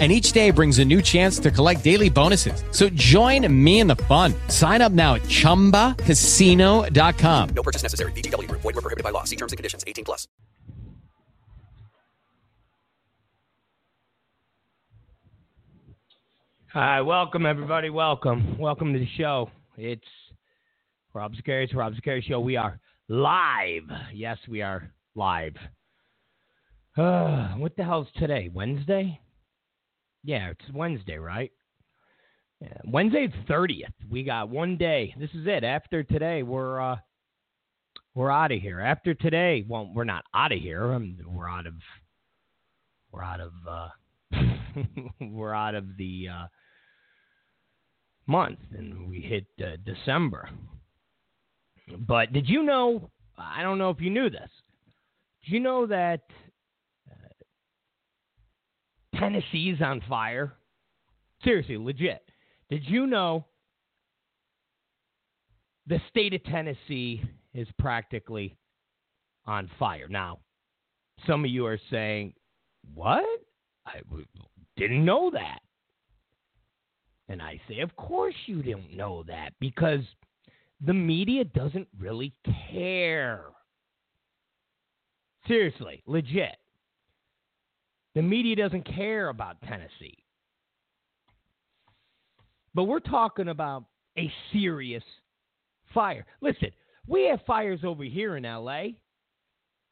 and each day brings a new chance to collect daily bonuses. So join me in the fun. Sign up now at ChumbaCasino.com. No purchase necessary. VGW. Void were prohibited by law. See terms and conditions. 18 plus. Hi, welcome everybody. Welcome, welcome to the show. It's Rob Zicari's Rob Zicari Show. We are live. Yes, we are live. Uh, what the hell's today? Wednesday? Yeah, it's Wednesday, right? Yeah, Wednesday thirtieth. We got one day. This is it. After today, we're uh, we're out of here. After today, well, we're not out of here. Um, we're out of we're out of uh, we're out of the uh, month, and we hit uh, December. But did you know? I don't know if you knew this. Do you know that Tennessee's on fire. Seriously, legit. Did you know the state of Tennessee is practically on fire? Now, some of you are saying, What? I didn't know that. And I say, Of course you didn't know that because the media doesn't really care. Seriously, legit. The media doesn't care about Tennessee. But we're talking about a serious fire. Listen, we have fires over here in LA,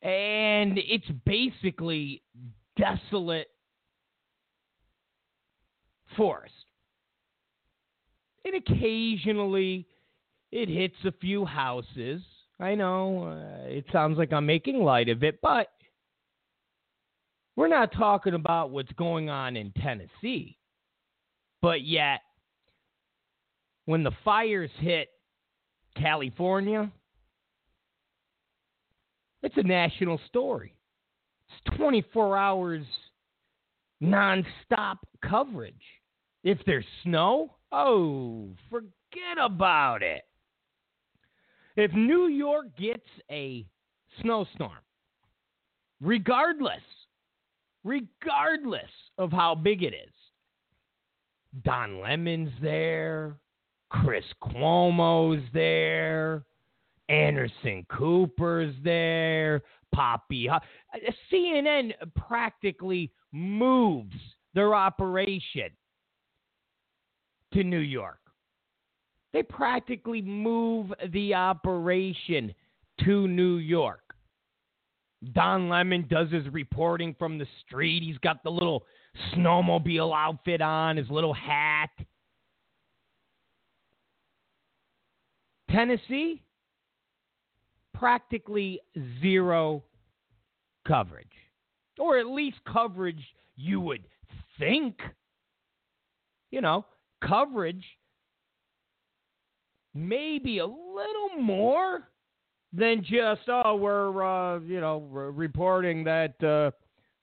and it's basically desolate forest. And occasionally it hits a few houses. I know uh, it sounds like I'm making light of it, but we're not talking about what's going on in Tennessee. But yet, when the fires hit California, it's a national story. It's 24 hours nonstop coverage. If there's snow, oh, forget about it. If New York gets a snowstorm, regardless regardless of how big it is. Don Lemon's there, Chris Cuomo's there, Anderson Cooper's there, Poppy. CNN practically moves their operation to New York. They practically move the operation to New York. Don Lemon does his reporting from the street. He's got the little snowmobile outfit on, his little hat. Tennessee, practically zero coverage. Or at least coverage you would think. You know, coverage maybe a little more than just oh we're uh, you know reporting that uh,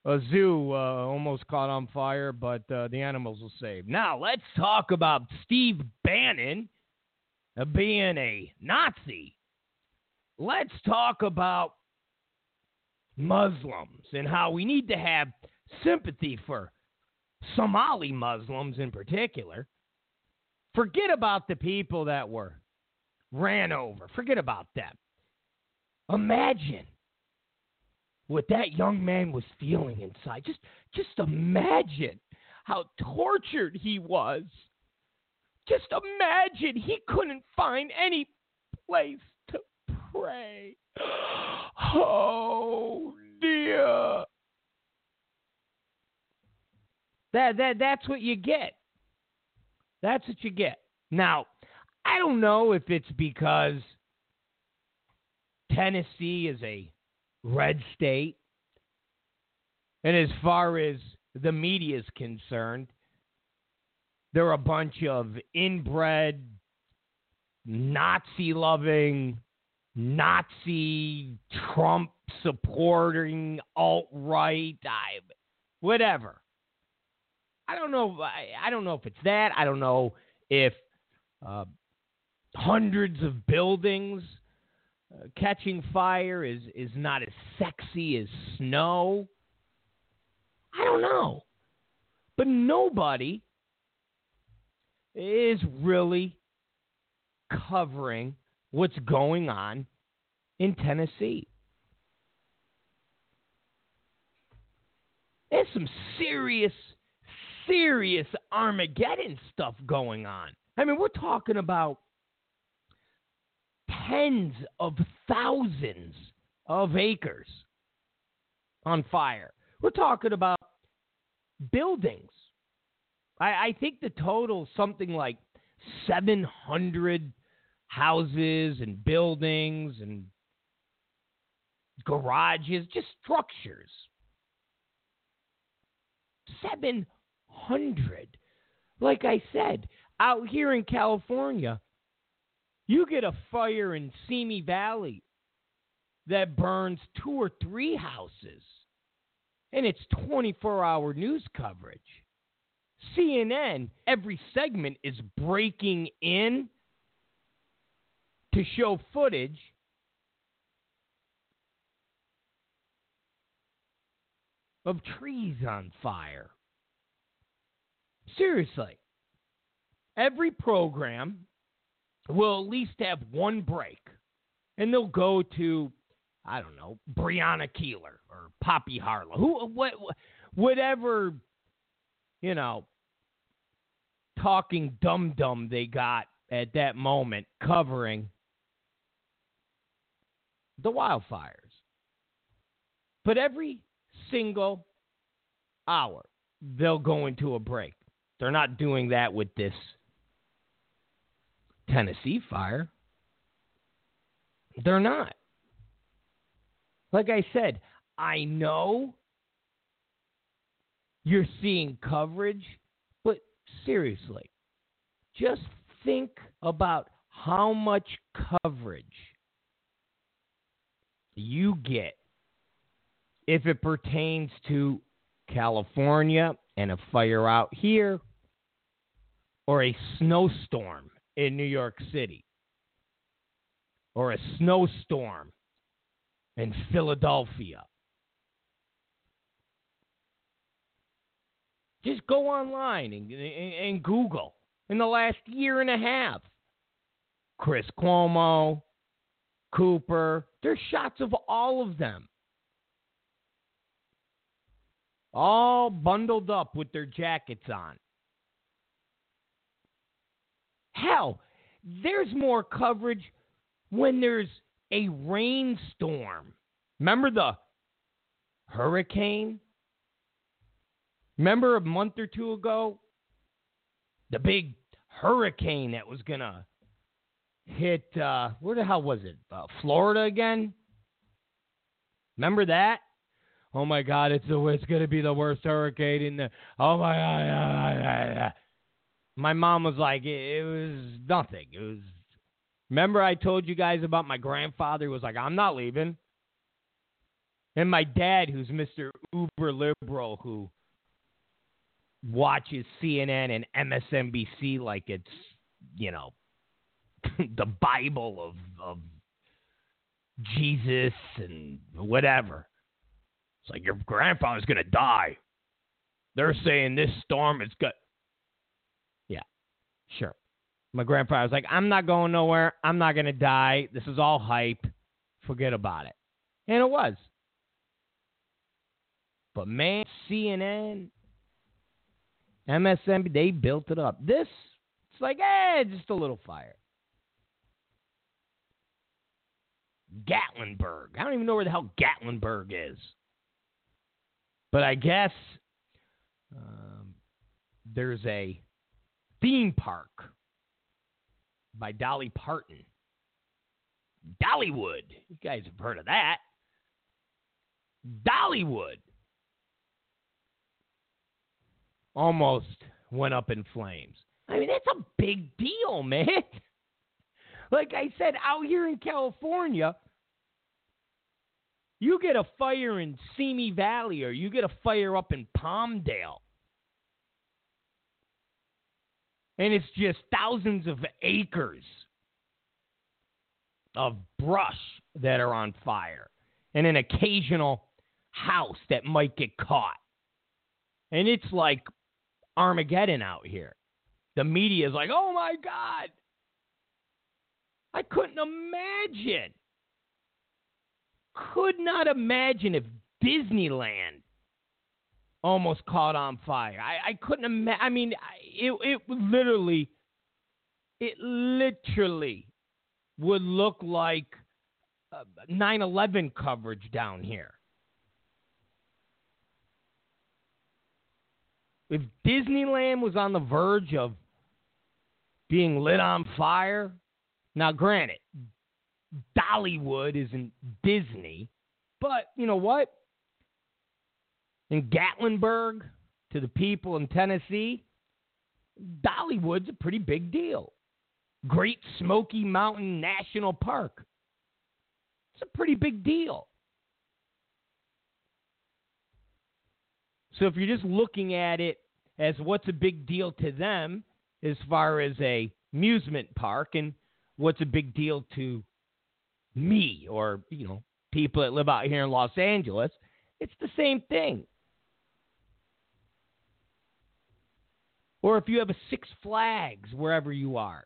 a zoo uh, almost caught on fire, but uh, the animals were saved. Now let's talk about Steve Bannon uh, being a Nazi. Let's talk about Muslims and how we need to have sympathy for Somali Muslims in particular. Forget about the people that were ran over. Forget about them. Imagine what that young man was feeling inside. Just just imagine how tortured he was. Just imagine he couldn't find any place to pray. Oh dear. That that that's what you get. That's what you get. Now, I don't know if it's because Tennessee is a red state. And as far as the media is concerned, they're a bunch of inbred, Nazi loving, Nazi Trump supporting alt right, whatever. I don't know. I, I don't know if it's that. I don't know if uh, hundreds of buildings catching fire is is not as sexy as snow. I don't know, but nobody is really covering what's going on in Tennessee. There's some serious, serious Armageddon stuff going on. I mean, we're talking about tens of thousands of acres on fire. We're talking about buildings. I, I think the total is something like 700 houses and buildings and garages, just structures. 700. Like I said, out here in California, you get a fire in Simi Valley that burns two or three houses, and it's 24 hour news coverage. CNN, every segment is breaking in to show footage of trees on fire. Seriously. Every program will at least have one break. And they'll go to, I don't know, Brianna Keilar or Poppy Harlow, who, what, whatever, you know, talking dum dum they got at that moment covering the wildfires. But every single hour, they'll go into a break. They're not doing that with this Tennessee fire. They're not. Like I said, I know you're seeing coverage, but seriously, just think about how much coverage you get if it pertains to California and a fire out here or a snowstorm in New York City or a snowstorm in Philadelphia. Just go online and, and, and, Google in the last year and a half. Chris Cuomo, Cooper, there's shots of all of them. All bundled up with their jackets on. Hell, there's more coverage when there's a rainstorm. Remember the hurricane? Remember a month or two ago? The big hurricane that was going to hit, uh, where the hell was it? Uh, Florida again? Remember that? Oh my God, it's the it's going to be the worst hurricane in the. Oh my God. My mom was like, it, it was nothing. It was. Remember, I told you guys about my grandfather who was like, I'm not leaving. And my dad, who's Mr. Uber liberal, who watches CNN and MSNBC like it's, you know, the Bible of, of Jesus and whatever. It's like your grandfather's gonna die. They're saying this storm is good. Sure. My grandpa was like, I'm not going nowhere. I'm not gonna die. This is all hype. Forget about it. And it was. But man, CNN, MSNBC, they built it up. This, it's like, eh, just a little fire. Gatlinburg. I don't even know where the hell Gatlinburg is. But I guess um, there's a theme park by Dolly Parton. Dollywood. You guys have heard of that. Dollywood. Almost went up in flames. I mean, that's a big deal, man. Like I said, out here in California, You get a fire in Simi Valley or you get a fire up in Palmdale. And it's just thousands of acres of brush that are on fire and an occasional house that might get caught. And it's like Armageddon out here. The media is like, oh my God. I couldn't imagine. Could not imagine if Disneyland almost caught on fire. I, I couldn't imagine. I mean, it, it literally, it literally would look like uh, 9 11 coverage down here. If Disneyland was on the verge of being lit on fire, now granted, Dollywood isn't Disney, but you know what? In Gatlinburg, to the people in Tennessee, Dollywood's a pretty big deal. Great Smoky Mountain National Park. It's a pretty big deal. So if you're just looking at it as what's a big deal to them as far as a amusement park and what's a big deal to me or, you know, people that live out here in Los Angeles, it's the same thing. Or if you have a Six Flags wherever you are,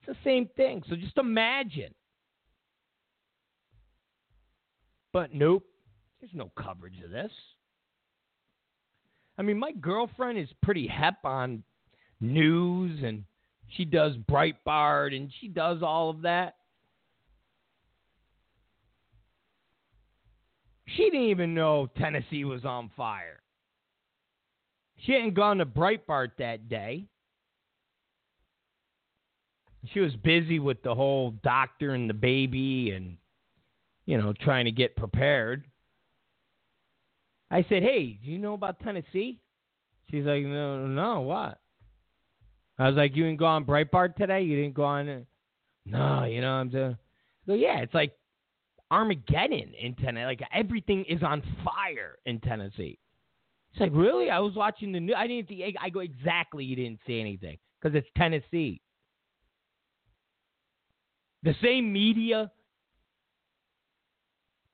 it's the same thing. So just imagine. But nope, there's no coverage of this. I mean, my girlfriend is pretty hep on news and she does Breitbart and she does all of that. She didn't even know Tennessee was on fire. She hadn't gone to Breitbart that day. She was busy with the whole doctor and the baby and, you know, trying to get prepared. I said, hey, do you know about Tennessee? She's like, no, no, what? I was like, you didn't go on Breitbart today? You didn't go on? No, you know, I'm just. So yeah, it's like Armageddon in Tennessee. Like everything is on fire in Tennessee. It's like really? I was watching the news. I didn't. See, I go exactly. You didn't see anything because it's Tennessee. The same media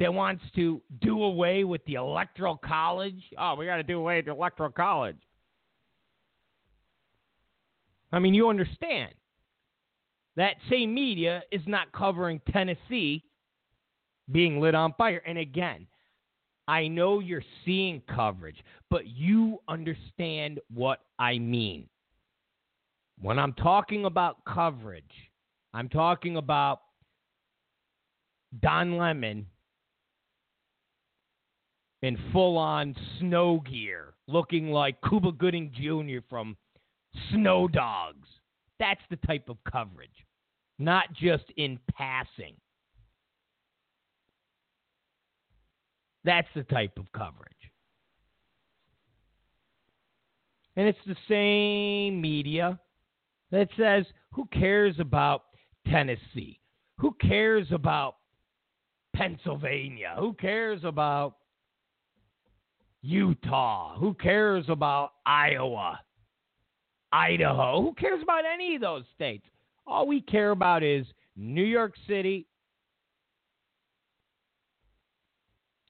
that wants to do away with the electoral college. Oh, we got to do away with the electoral college. I mean, you understand. That same media is not covering Tennessee being lit on fire. And again, I know you're seeing coverage, but you understand what I mean. When I'm talking about coverage, I'm talking about Don Lemon in full on snow gear, looking like Cuba Gooding Jr. from Snow Dogs. That's the type of coverage, not just in passing. That's the type of coverage. And it's the same media that says, who cares about Tennessee? Who cares about Pennsylvania? Who cares about Utah? Who cares about Iowa? Idaho? Who cares about any of those states? All we care about is New York City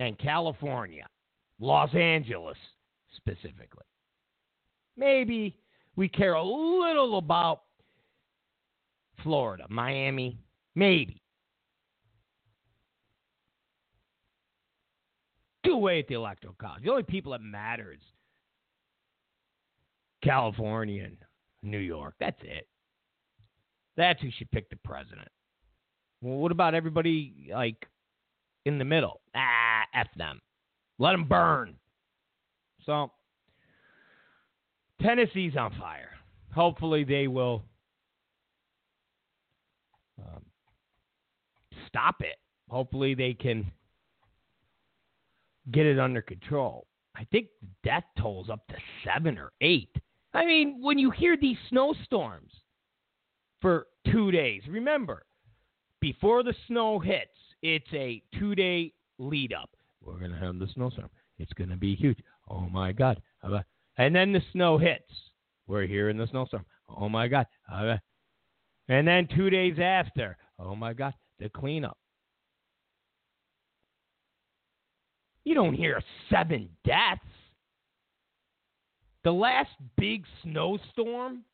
and California, Los Angeles specifically. Maybe we care a little about Florida, Miami, maybe. Do away with the electoral college. The only people that matter is California and New York. That's it. That's who should pick the president. Well, what about everybody like in the middle? Ah, f them. Let them burn. So Tennessee's on fire. Hopefully, they will um, stop it. Hopefully, they can get it under control. I think death tolls up to seven or eight. I mean, when you hear these snowstorms for two days, remember, before the snow hits, it's a two day lead up. We're going to have the snowstorm. It's going to be huge. Oh my God. And then the snow hits. We're here in the snowstorm. Oh my God. And then two days after, oh my God, the cleanup. You don't hear seven deaths. The last big snowstorm,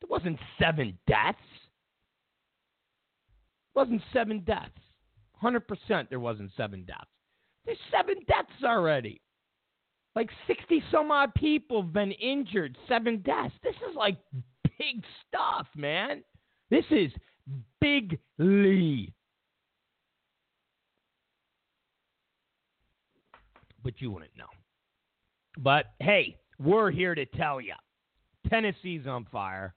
there wasn't seven deaths. It wasn't seven deaths. 100% there wasn't seven deaths. There's seven deaths already. Like 60 some odd people have been injured, seven deaths. This is like big stuff, man. This is big Lee. But you wouldn't know. But hey, we're here to tell you Tennessee's on fire.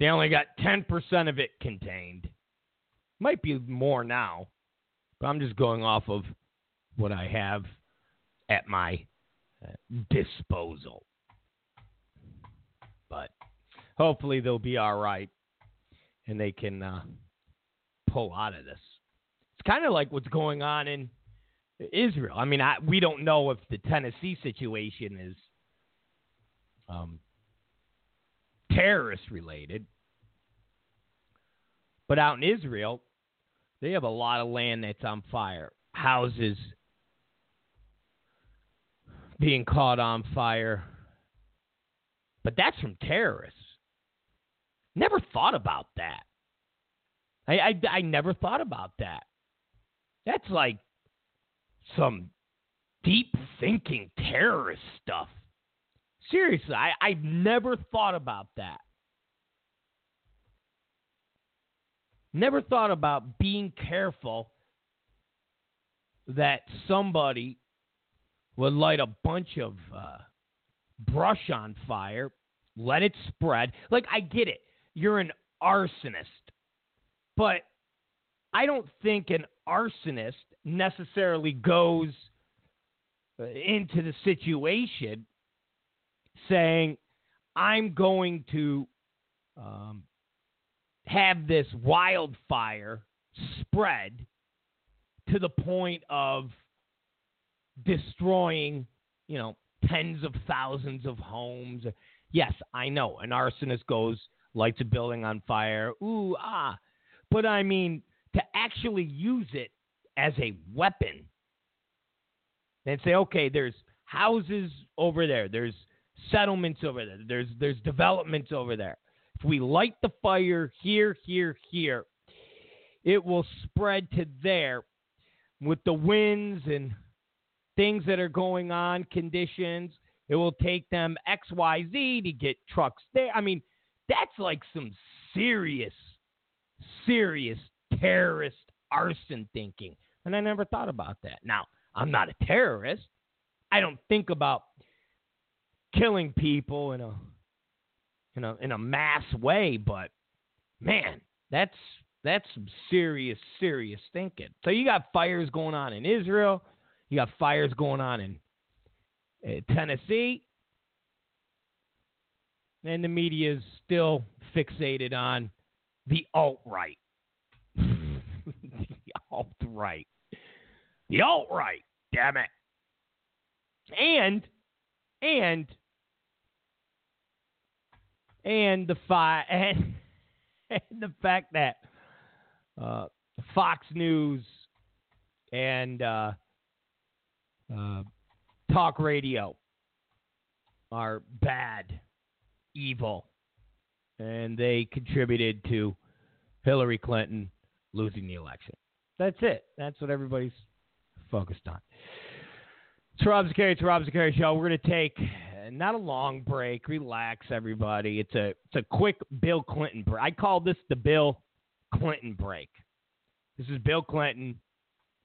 They only got 10% of it contained. Might be more now, but I'm just going off of what I have at my uh, disposal. But hopefully they'll be all right and they can uh, pull out of this. It's kind of like what's going on in Israel. I mean, I, we don't know if the Tennessee situation is um, terrorist related, but out in Israel, they have a lot of land that's on fire. Houses being caught on fire. But that's from terrorists. Never thought about that. I, I, I never thought about that. That's like some deep thinking terrorist stuff. Seriously, I, I've never thought about that. Never thought about being careful that somebody would light a bunch of uh, brush on fire, let it spread. Like, I get it. You're an arsonist. But I don't think an arsonist necessarily goes uh, into the situation saying, I'm going to um, have this wildfire spread to the point of destroying, you know, tens of thousands of homes. Yes, I know an arsonist goes, lights a building on fire. Ooh, ah. But I mean, to actually use it as a weapon and say, okay, there's houses over there, there's settlements over there, there's there's developments over there. If we light the fire here, here, here, it will spread to there with the winds and things that are going on, conditions. It will take them XYZ to get trucks there. I mean, that's like some serious, serious terrorist arson thinking. And I never thought about that. Now, I'm not a terrorist. I don't think about killing people in a in a in a mass way, but man, that's that's some serious, serious thinking. So you got fires going on in Israel. You got fires going on in uh, Tennessee. And the media is still fixated on the alt right. the alt right. The alt right. Damn it. And, and, and the fi- and, and the fact that uh, Fox News and uh, uh, talk radio are bad, evil, and they contributed to Hillary Clinton losing the election. That's it. That's what everybody's focused on. It's Rob Zicari. It's Rob Zicari Show. We're going to take not a long break. Relax, everybody. It's a it's a quick Bill Clinton break. I call this the Bill Clinton break. This is Bill Clinton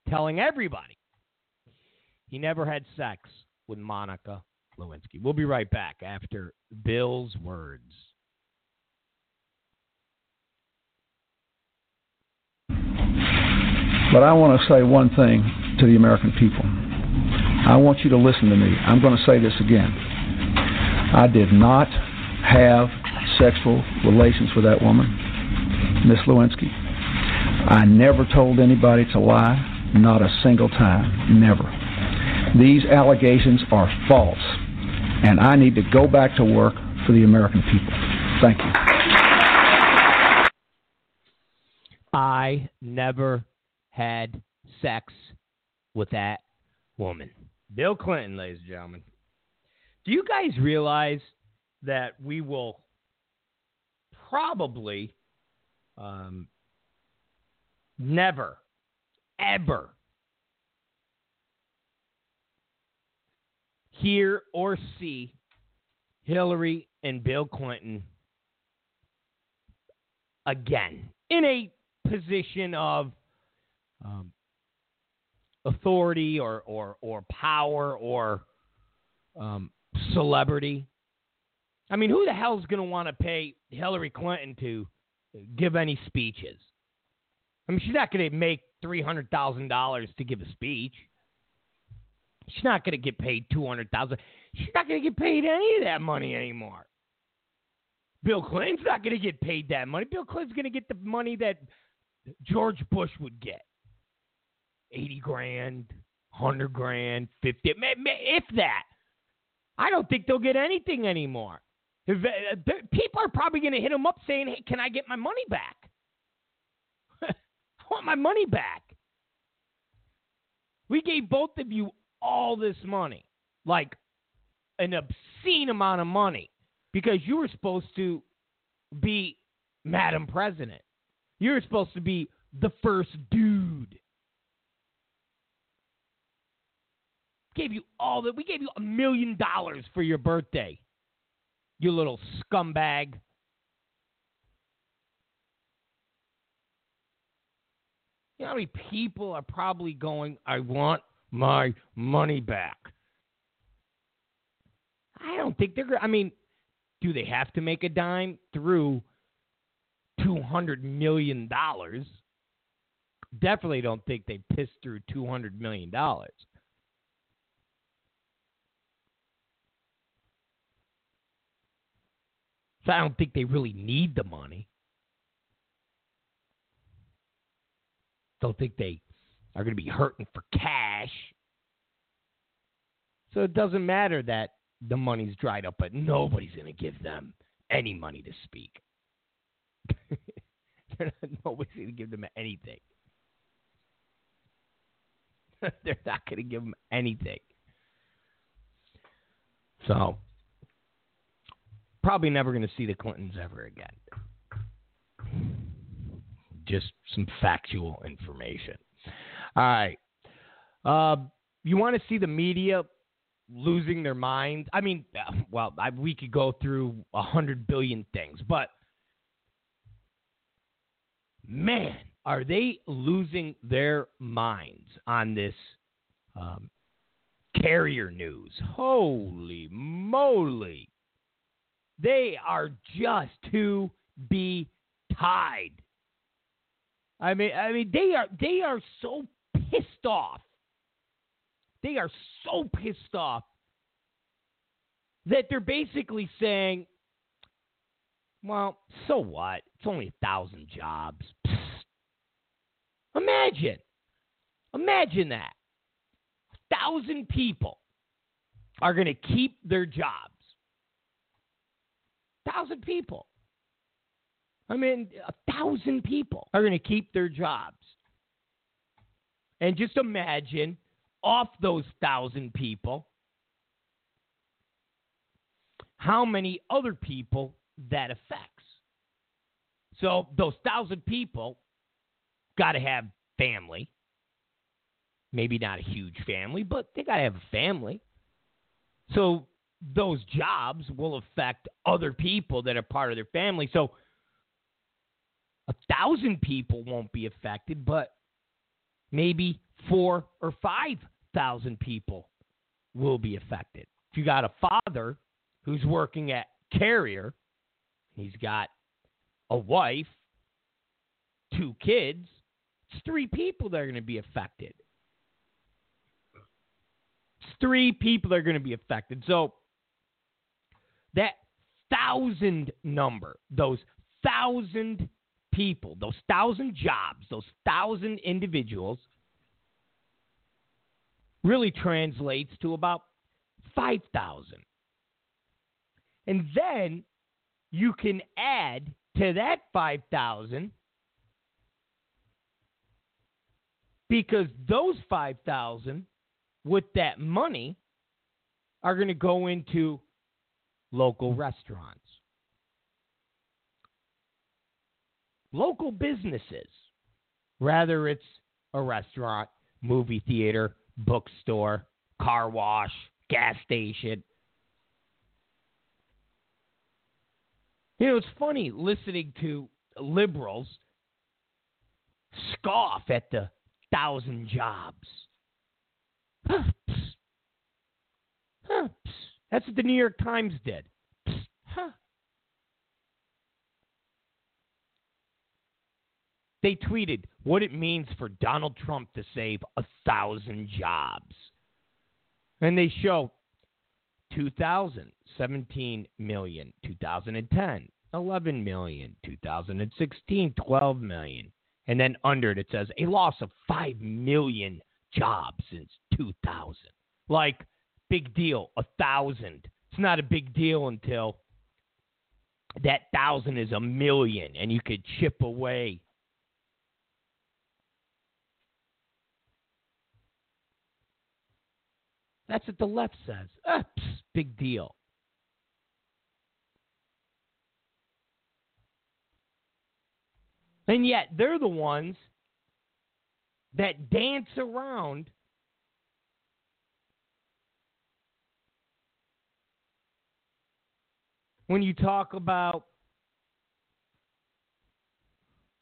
telling everybody he never had sex with Monica Lewinsky. We'll be right back after Bill's words. But I want to say one thing to the American people. I want you to listen to me. I'm going to say this again. I did not have sexual relations with that woman, Miss Lewinsky. I never told anybody to lie. Not a single time. Never. These allegations are false, and I need to go back to work for the American people. Thank you. I never had sex with that woman. Bill Clinton, ladies and gentlemen. Do you guys realize that we will probably um, never, ever hear or see Hillary and Bill Clinton again in a position of um, authority or, or, or power or um, celebrity. I mean, who the hell is going to want to pay Hillary Clinton to give any speeches? I mean, she's not going to make $300,000 to give a speech. She's not going to get paid 200000 She's not going to get paid any of that money anymore. Bill Clinton's not going to get paid that money. Bill Clinton's going to get the money that George Bush would get 80 grand, 100 grand, 50, if that. I don't think they'll get anything anymore. Uh, people are probably going to hit them up saying, hey, can I get my money back? I want my money back. We gave both of you all this money, like an obscene amount of money, because you were supposed to be Madam President. You were supposed to be the first dude. Gave you all that. We gave you a million dollars for your birthday. You little scumbag. You know how many people are probably going, I want my money back? I don't think they're. I mean, do they have to make a dime through two hundred million dollars? Definitely don't think they pissed through two hundred million dollars. So I don't think they really need the money. Don't think they are going to be hurting for cash. So it doesn't matter that the money's dried up, but nobody's going to give them any money to speak. nobody's going to give them anything. They're not going to give them anything. So, probably never going to see the Clintons ever again. Just some factual information. All right. Uh, you want to see the media losing their minds? I mean, well, I, we could go through a hundred billion things, but man, are they losing their minds on this um, carrier news? Holy moly! They are just to be tied. I mean, I mean, they are they are so pissed off. They are so pissed off that they're basically saying, "Well, so what? It's only a thousand jobs." Psst. Imagine, imagine that a thousand people are going to keep their jobs thousand people. I mean, a thousand people are going to keep their jobs. And just imagine off those thousand people, how many other people that affects. So those thousand people got to have family. Maybe not a huge family, but they got to have a family. So those jobs will affect other people that are part of their family. So a thousand people won't be affected, but maybe four or five thousand people will be affected. If you got a father who's working at Carrier, he's got a wife, two kids, it's three people that are going to be affected. It's three people that are going to be affected. So that thousand number, those thousand people, those thousand jobs, those thousand individuals really translates to about 5,000. And then you can add to that 5,000 because those 5,000 with that money are going to go into local restaurants, local businesses, rather it's a restaurant, movie theater, bookstore, car wash, gas station. You know, it's funny listening to liberals scoff at the thousand jobs. That's what the New York Times did. They tweeted what it means for Donald Trump to save a thousand jobs. And they show 2000, 17 million, 2010, 11 million, 2016, 12 million. And then under it, it says a loss of 5 million jobs since 2000. Like, big deal, a thousand. It's not a big deal until that thousand is a million and you could chip away That's what the left says. Ah, psst, big deal. And yet they're the ones that dance around when you talk about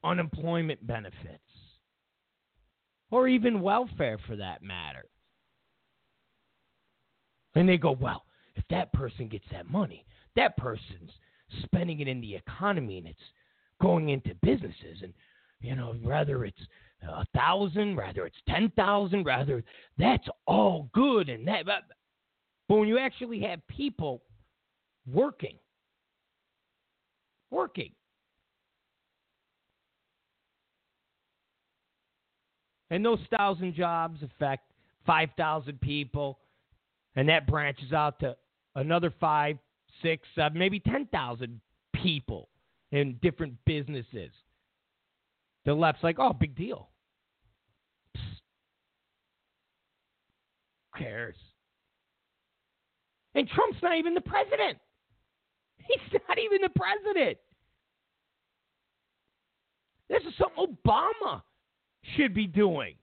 unemployment benefits or even welfare for that matter. And they go, well, if that person gets that money, that person's spending it in the economy and it's going into businesses. And, you know, whether it's a thousand, rather it's 10,000, rather that's all good. And that, but, but when you actually have people working, working, and those thousand jobs affect 5,000 people and that branches out to another five, six, seven, maybe 10,000 people in different businesses. The left's like, oh, big deal. Psst. Who cares? And Trump's not even the president. He's not even the president. This is something Obama should be doing.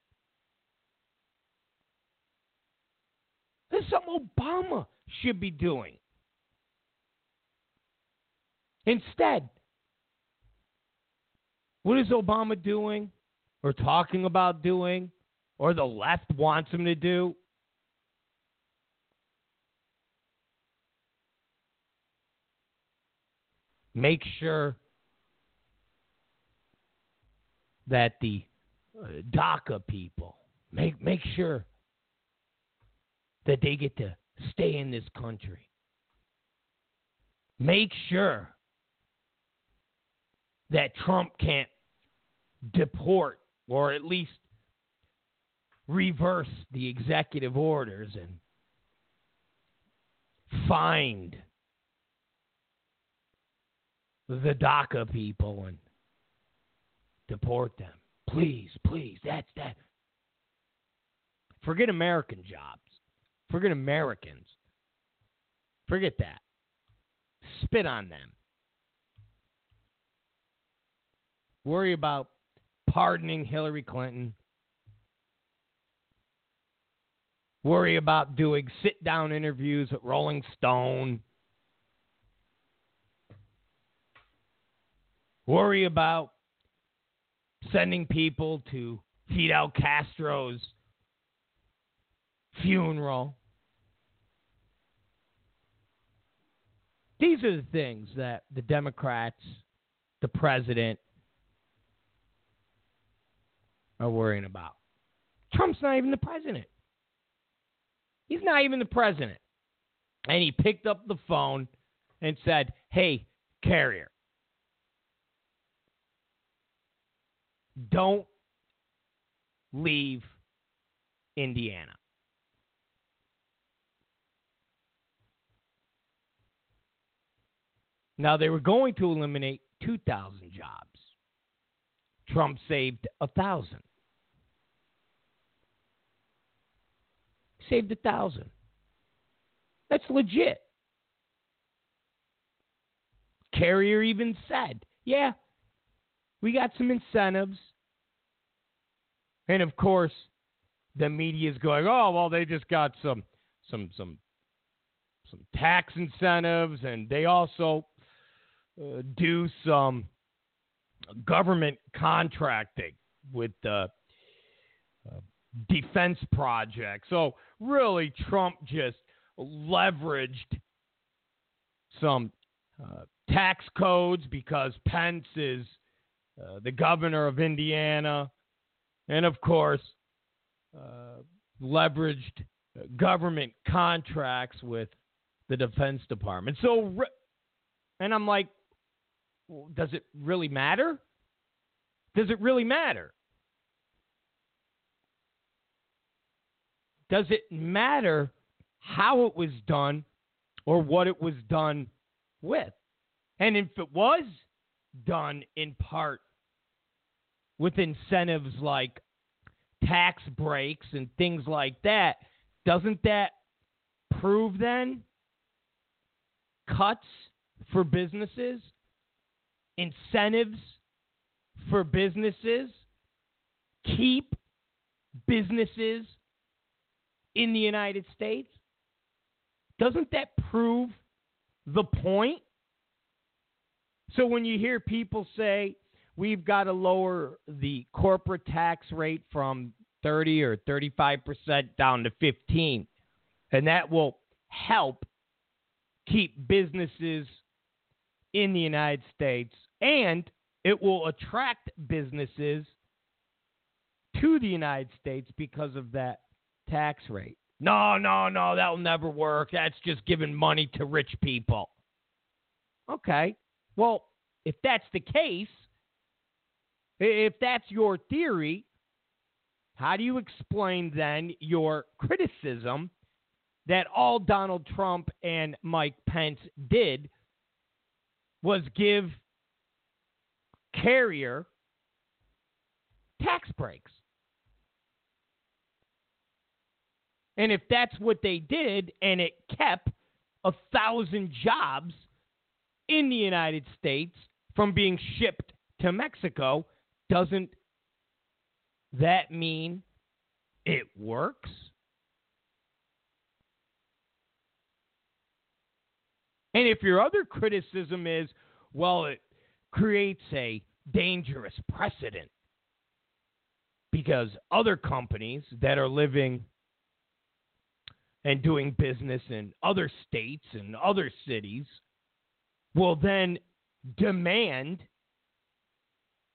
This is something Obama should be doing. Instead, what is Obama doing or talking about doing or the left wants him to do? Make sure that the uh, DACA people make make sure that they get to stay in this country. Make sure that Trump can't deport or at least reverse the executive orders and find the DACA people and deport them. Please, please, that's that. Forget American jobs. Forget Americans. Forget that. Spit on them. Worry about pardoning Hillary Clinton. Worry about doing sit down interviews at Rolling Stone. Worry about sending people to Fidel Castro's funeral. These are the things that the Democrats, the president, are worrying about. Trump's not even the president. He's not even the president. And he picked up the phone and said, Hey, carrier, don't leave Indiana. Now, they were going to eliminate 2,000 jobs. Trump saved 1,000. Saved 1,000. That's legit. Carrier even said, yeah, we got some incentives. And of course, the media is going, oh, well, they just got some some some some tax incentives and they also uh, do some government contracting with the uh, defense project. So really, Trump just leveraged some uh, tax codes because Pence is uh, the governor of Indiana, and of course, uh, leveraged government contracts with the Defense Department. So, and I'm like, well, does it really matter? Does it really matter? Does it matter how it was done or what it was done with? And if it was done in part with incentives like tax breaks and things like that, doesn't that prove then cuts for businesses, incentives for businesses, keep businesses in the United States? Doesn't that prove the point? So when you hear people say we've got to lower the corporate tax rate from 30 or 35% down to 15, and that will help keep businesses in the United States and it will attract businesses to the United States because of that tax rate. No, no, no, that will never work. That's just giving money to rich people. Okay. Well, if that's the case, if that's your theory, how do you explain then your criticism that all Donald Trump and Mike Pence did was give Carrier tax breaks? And if that's what they did and it kept a thousand jobs in the United States from being shipped to Mexico, doesn't that mean it works? And if your other criticism is, well, it creates a dangerous precedent because other companies that are living and doing business in other states and other cities will then demand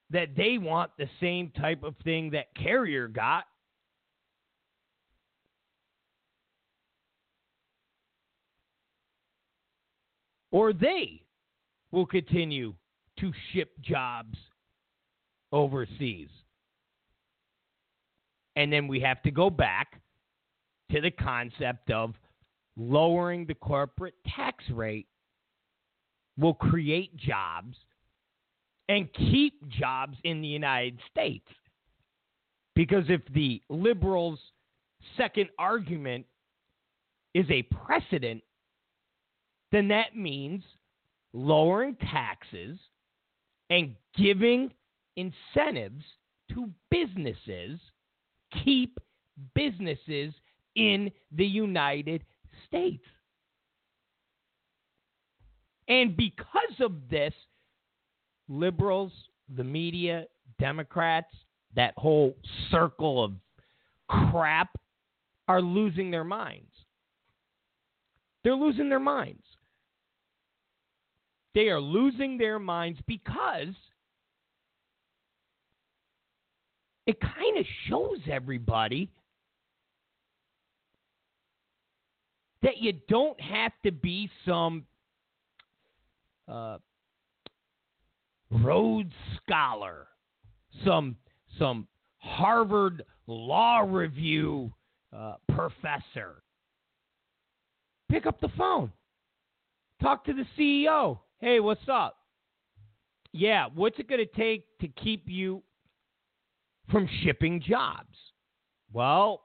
that they want the same type of thing that Carrier got. Or they will continue to ship jobs overseas. And then we have to go back to the concept of lowering the corporate tax rate will create jobs and keep jobs in the United States. Because if the liberals' second argument is a precedent, then that means lowering taxes and giving incentives to businesses keep businesses in the United States. And because of this, liberals, the media, Democrats, that whole circle of crap are losing their minds. They're losing their minds. They are losing their minds because it kind of shows everybody that you don't have to be some uh, Rhodes Scholar, some some Harvard Law Review uh, professor. Pick up the phone. Talk to the CEO. Hey, what's up? Yeah, what's it going to take to keep you from shipping jobs? Well,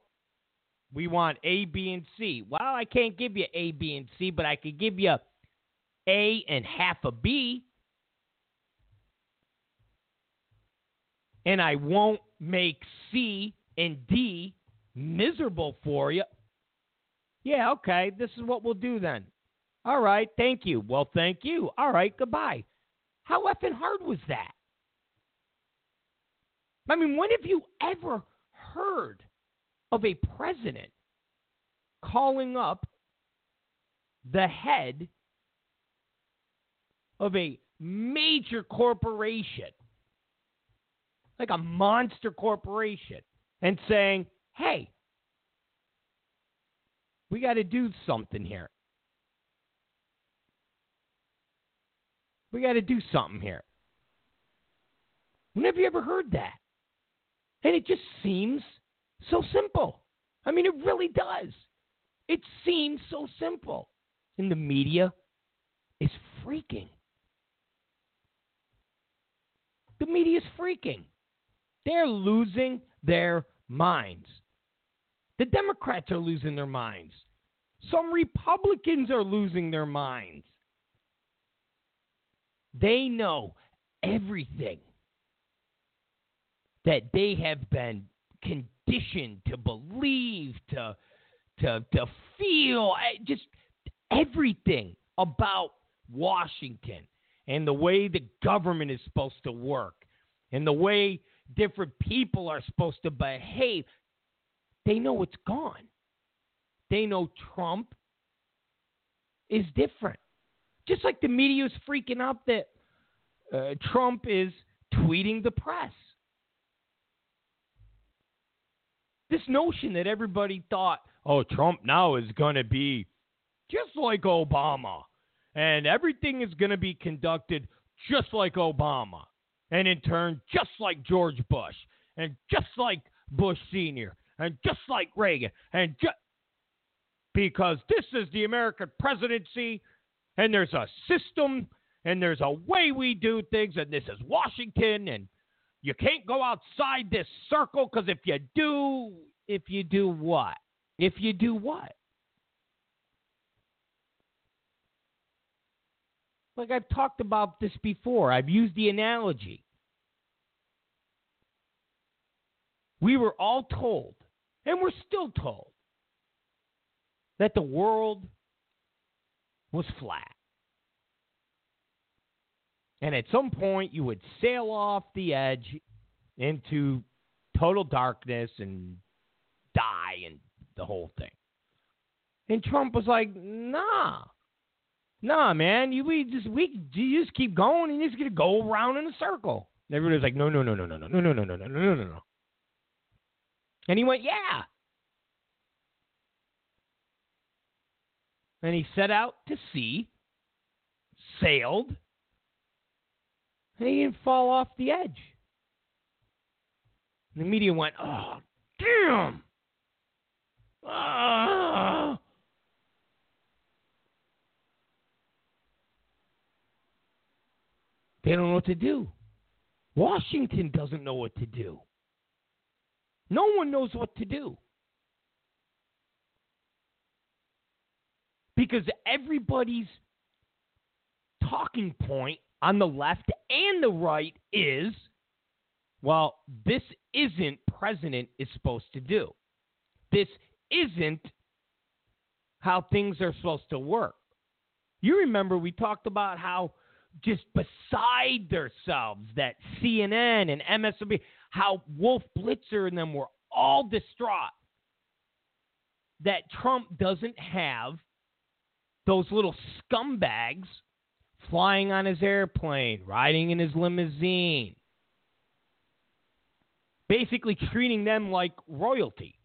we want A, B, and C. Well, I can't give you A, B, and C, but I could give you A and half a B. And I won't make C and D miserable for you. Yeah, okay, this is what we'll do then. All right, thank you. Well, thank you. All right, goodbye. How effing hard was that? I mean, when have you ever heard of a president calling up the head of a major corporation, like a monster corporation, and saying, hey, we got to do something here. We got to do something here. When have you ever heard that? And it just seems so simple. I mean, it really does. It seems so simple. And the media is freaking. The media is freaking. They're losing their minds. The Democrats are losing their minds. Some Republicans are losing their minds. They know everything that they have been conditioned to believe, to to to feel, eh, just everything about Washington and the way the government is supposed to work and the way different people are supposed to behave. They know it's gone. They know Trump is different. Just like the media is freaking out that uh, Trump is tweeting the press. This notion that everybody thought, oh, Trump now is going to be just like Obama, and everything is going to be conducted just like Obama, and in turn, just like George Bush, and just like Bush Sr., and just like Reagan, and just because this is the American presidency, and there's a system, and there's a way we do things, and this is Washington, and you can't go outside this circle because if you do, if you do what? If you do what? Like I've talked about this before, I've used the analogy. We were all told, and we're still told, that the world was flat. And at some point, you would sail off the edge into total darkness and die and the whole thing. And Trump was like, nah. Nah, man, you we just we you just keep going and you're just gonna go around in a circle. And everybody was like, no, no, no, no, no, no, no, no, no, no, no, no, no, no. And he went, yeah. And he set out to sea, sailed, and he didn't fall off the edge. And the media went, oh, damn. Ah. They don't know what to do. Washington doesn't know what to do. No one knows what to do. Because everybody's talking point on the left and the right is well, this isn't president is supposed to do. This isn't how things are supposed to work. You remember we talked about how just beside themselves that CNN and MSNBC, how Wolf Blitzer and them were all distraught that Trump doesn't have those little scumbags flying on his airplane, riding in his limousine, basically treating them like royalty.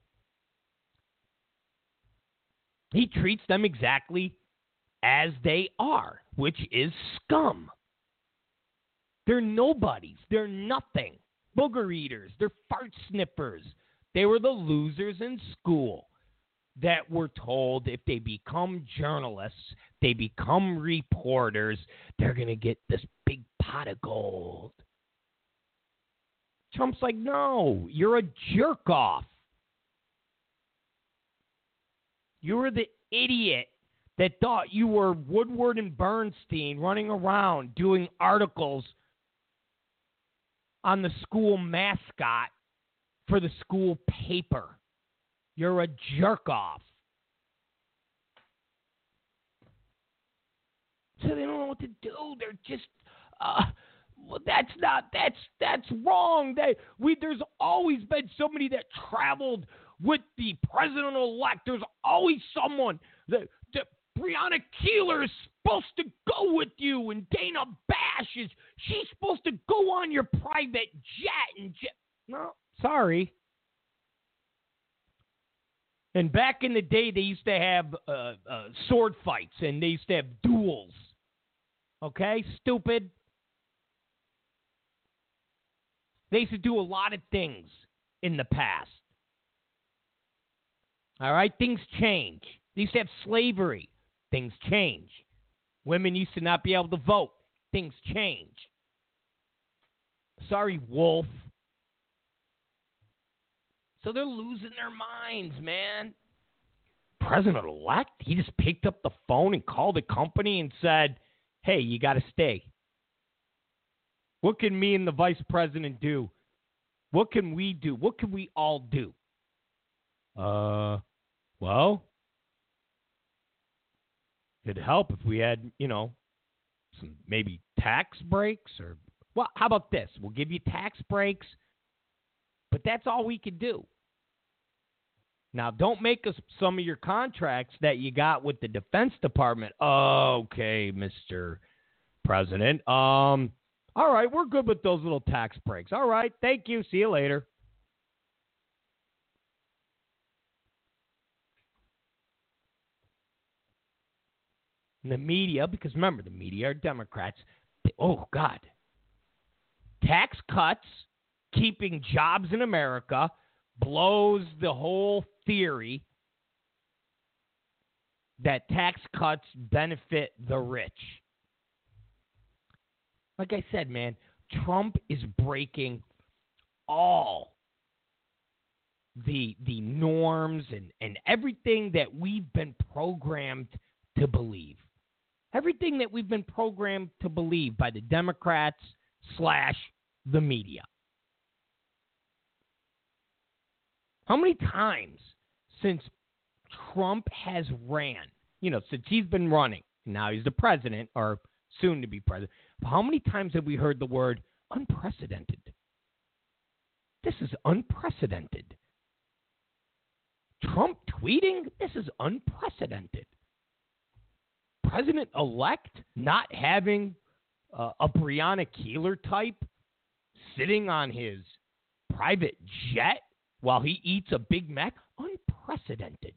He treats them exactly as they are, which is scum. They're nobodies. They're nothing. Booger eaters. They're fart sniffers. They were the losers in school. that were told if they become journalists, they become reporters, they're going to get this big pot of gold. Trump's like, no, you're a jerk off. You were the idiot that thought you were Woodward and Bernstein running around doing articles on the school mascot for the school paper. You're a jerk off. So they don't know what to do. They're just uh, well, that's not that's that's wrong. They we there's always been somebody that traveled with the president elect. There's always someone that, that Brianna Keilar is supposed to go with you, and Dana Bash is she's supposed to go on your private jet and jet. No, sorry. And back in the day, they used to have uh, uh, sword fights and they used to have duels. Okay, stupid. They used to do a lot of things in the past. All right, things change. They used to have slavery. Things change. Women used to not be able to vote. Things change. Sorry, Wolf. So they're losing their minds, man. President elect, he just picked up the phone and called the company and said, hey, you got to stay. What can me and the vice president do? What can we do? What can we all do? Uh, well, it'd help if we had, you know, some maybe tax breaks or, well, how about this? We'll give you tax breaks, but that's all we could do. Now, don't make us some of your contracts that you got with the Defense Department. Okay, Mr. President. Um, all right, we're good with those little tax breaks. All right, thank you. See you later. And the media, because remember, the media are Democrats. Oh, God. Tax cuts, keeping jobs in America, blows the whole theory that tax cuts benefit the rich. Like I said, man, Trump is breaking all the the norms and, and everything that we've been programmed to believe. Everything that we've been programmed to believe by the Democrats slash the media. How many times since Trump has ran, you know, since he's been running, now he's the president or soon to be president, how many times have we heard the word unprecedented? This is unprecedented. Trump tweeting, this is unprecedented. President elect not having uh, a Brianna Keilar type sitting on his private jet while he eats a Big Mac, unprecedented.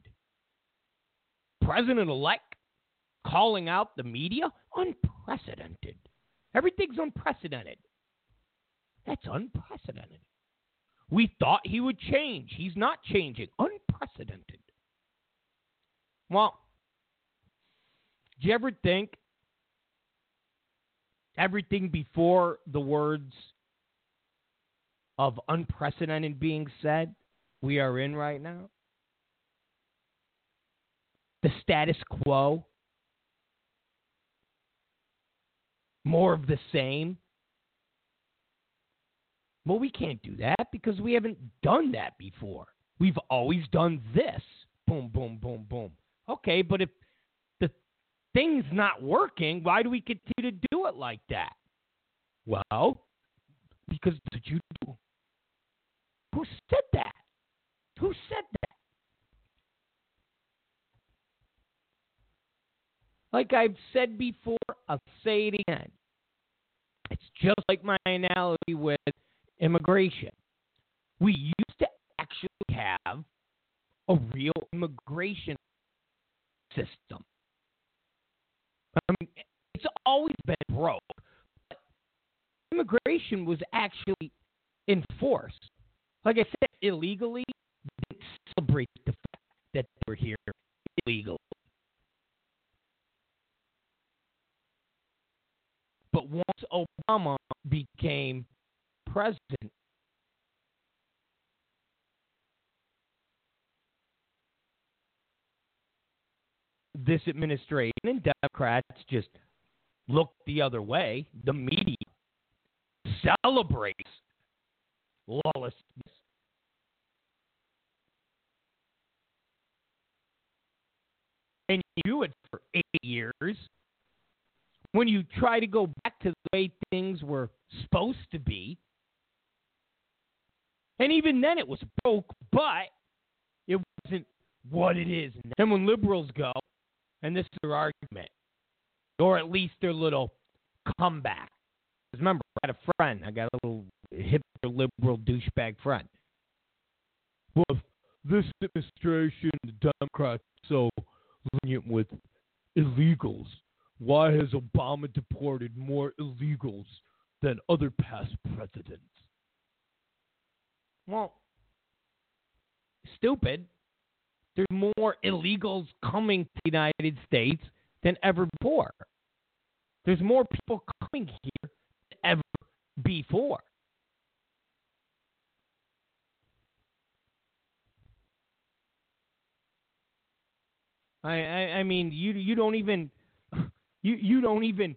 President elect calling out the media, unprecedented. Everything's unprecedented. That's unprecedented. We thought he would change. He's not changing. Unprecedented. Well, do you ever think everything before the words of unprecedented being said we are in right now? The status quo more of the same. Well, we can't do that because we haven't done that before. We've always done this. Boom, boom, boom, boom. Okay, but if thing's not working, why do we continue to do it like that? Well, because did you do? Who said that? Who said that? Like I've said before, I'll say it again. It's just like my analogy with immigration. We used to actually have a real immigration system. I mean, it's always been broke, but immigration was actually enforced. Like I said, illegally, didn't celebrate the fact that they were here illegally. But once Obama became president, this administration and Democrats just look the other way. The media celebrates lawlessness. And you do it for eight years. When you try to go back to the way things were supposed to be, and even then it was broke, but it wasn't what it is. And when liberals go, and this is their argument, or at least their little comeback. Because remember, I had a friend. I got a little hipster liberal douchebag friend. Well, this administration, the Democrats, so lenient with illegals, why has Obama deported more illegals than other past presidents? Well, stupid. There's more illegals coming to the United States than ever before. There's more people coming here than ever before. I, I, I mean, you you don't even you you don't even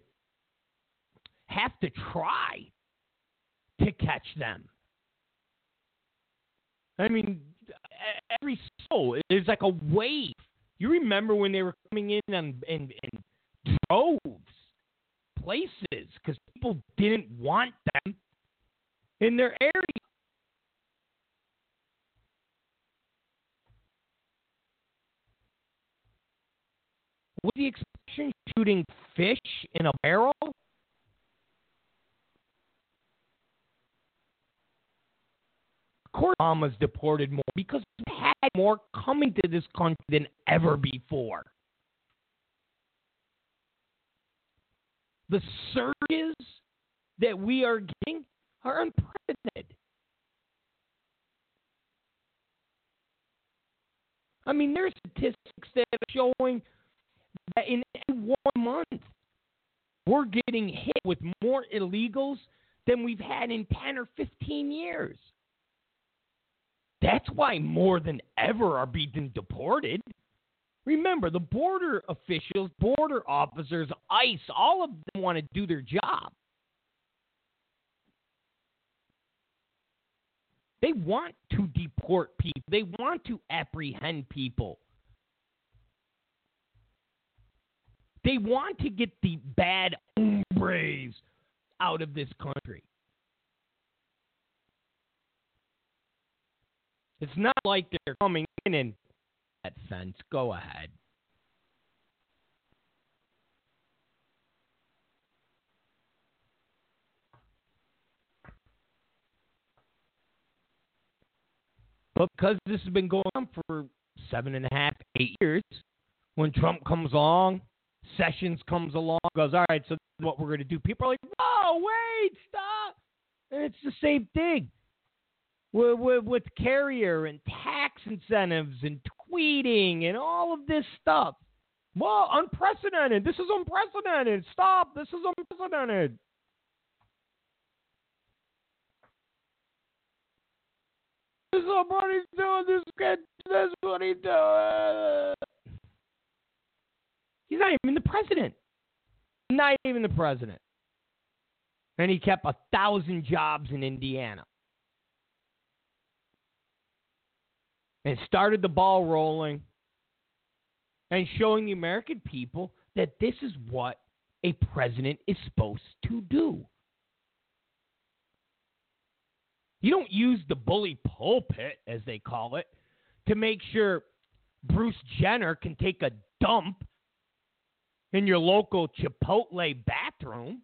have to try to catch them. I mean, every there's like a wave. You remember when they were coming in on, in, in droves, places, because people didn't want them in their area. With the exception shooting fish in a barrel, Of course, Obama's deported more because had more coming to this country than ever before. The surges that we are getting are unprecedented. I mean, there's statistics that are showing that in one month, we're getting hit with more illegals than we've had in 10 or 15 years. That's why more than ever are being deported. Remember, the border officials, border officers, ICE, all of them want to do their job. They want to deport people, they want to apprehend people. They want to get the bad hombres out of this country. It's not like they're coming in and that fence. Go ahead. But because this has been going on for seven and a half, eight years, when Trump comes along, Sessions comes along, goes, all right, so what we're going to do. People are like, "Oh, wait, stop. And it's the same thing with, with, with carrier and tax incentives and tweeting and all of this stuff. Well, unprecedented. This is unprecedented. Stop. This is unprecedented. This is what he's doing. This kid, this is what he's doing. He's not even the president. Not even the president. And he kept a thousand jobs in Indiana. And started the ball rolling and showing the American people that this is what a president is supposed to do. You don't use the bully pulpit, as they call it, to make sure Bruce Jenner can take a dump in your local Chipotle bathroom.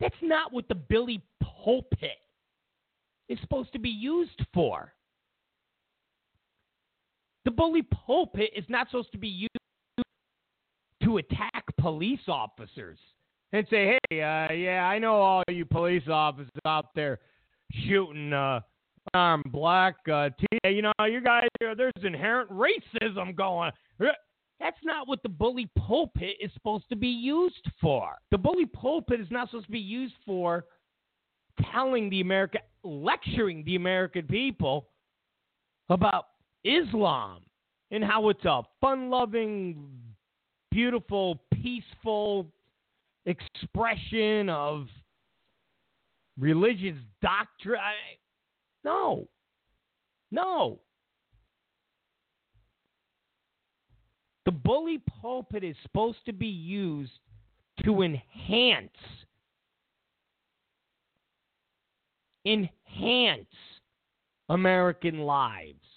That's not what the bully pulpit is supposed to be used for. The bully pulpit is not supposed to be used to attack police officers and say, "Hey, uh, yeah, I know all you police officers out there shooting uh, unarmed black uh, teen, you know, you guys, there's inherent racism going. That's not what the bully pulpit is supposed to be used for. The bully pulpit is not supposed to be used for telling the American, lecturing the American people about Islam and how it's a fun loving, beautiful, peaceful expression of religious doctrine. No. No. The bully pulpit is supposed to be used to enhance enhance American lives.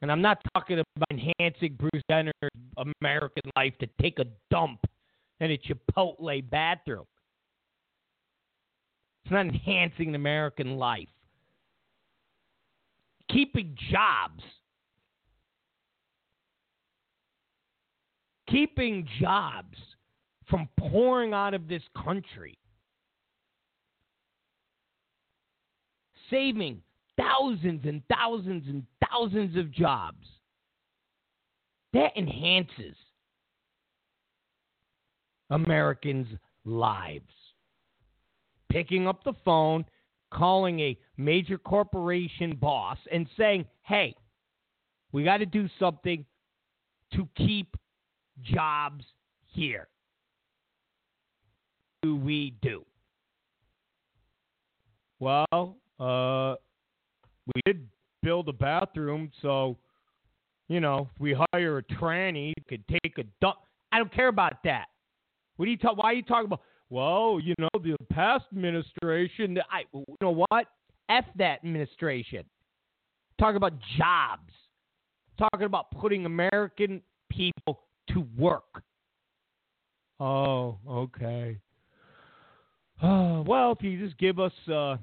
And I'm not talking about enhancing Bruce Jenner's American life to take a dump in a Chipotle bathroom. It's not enhancing American life. Keeping jobs. Keeping jobs from pouring out of this country. Saving thousands and thousands and thousands of jobs. That enhances Americans' lives. Picking up the phone, calling a major corporation boss, and saying, hey, we got to do something to keep jobs here. Do we do? Well, uh, we did build a bathroom, so you know, if we hire a tranny, could take a dump. I don't care about that. What are you talk? Why are you talking about? Well, you know, the past administration. I, you know what? F that administration. Talking about jobs. Talking about putting American people to work. Oh, okay. Uh, well, if you just give us uh,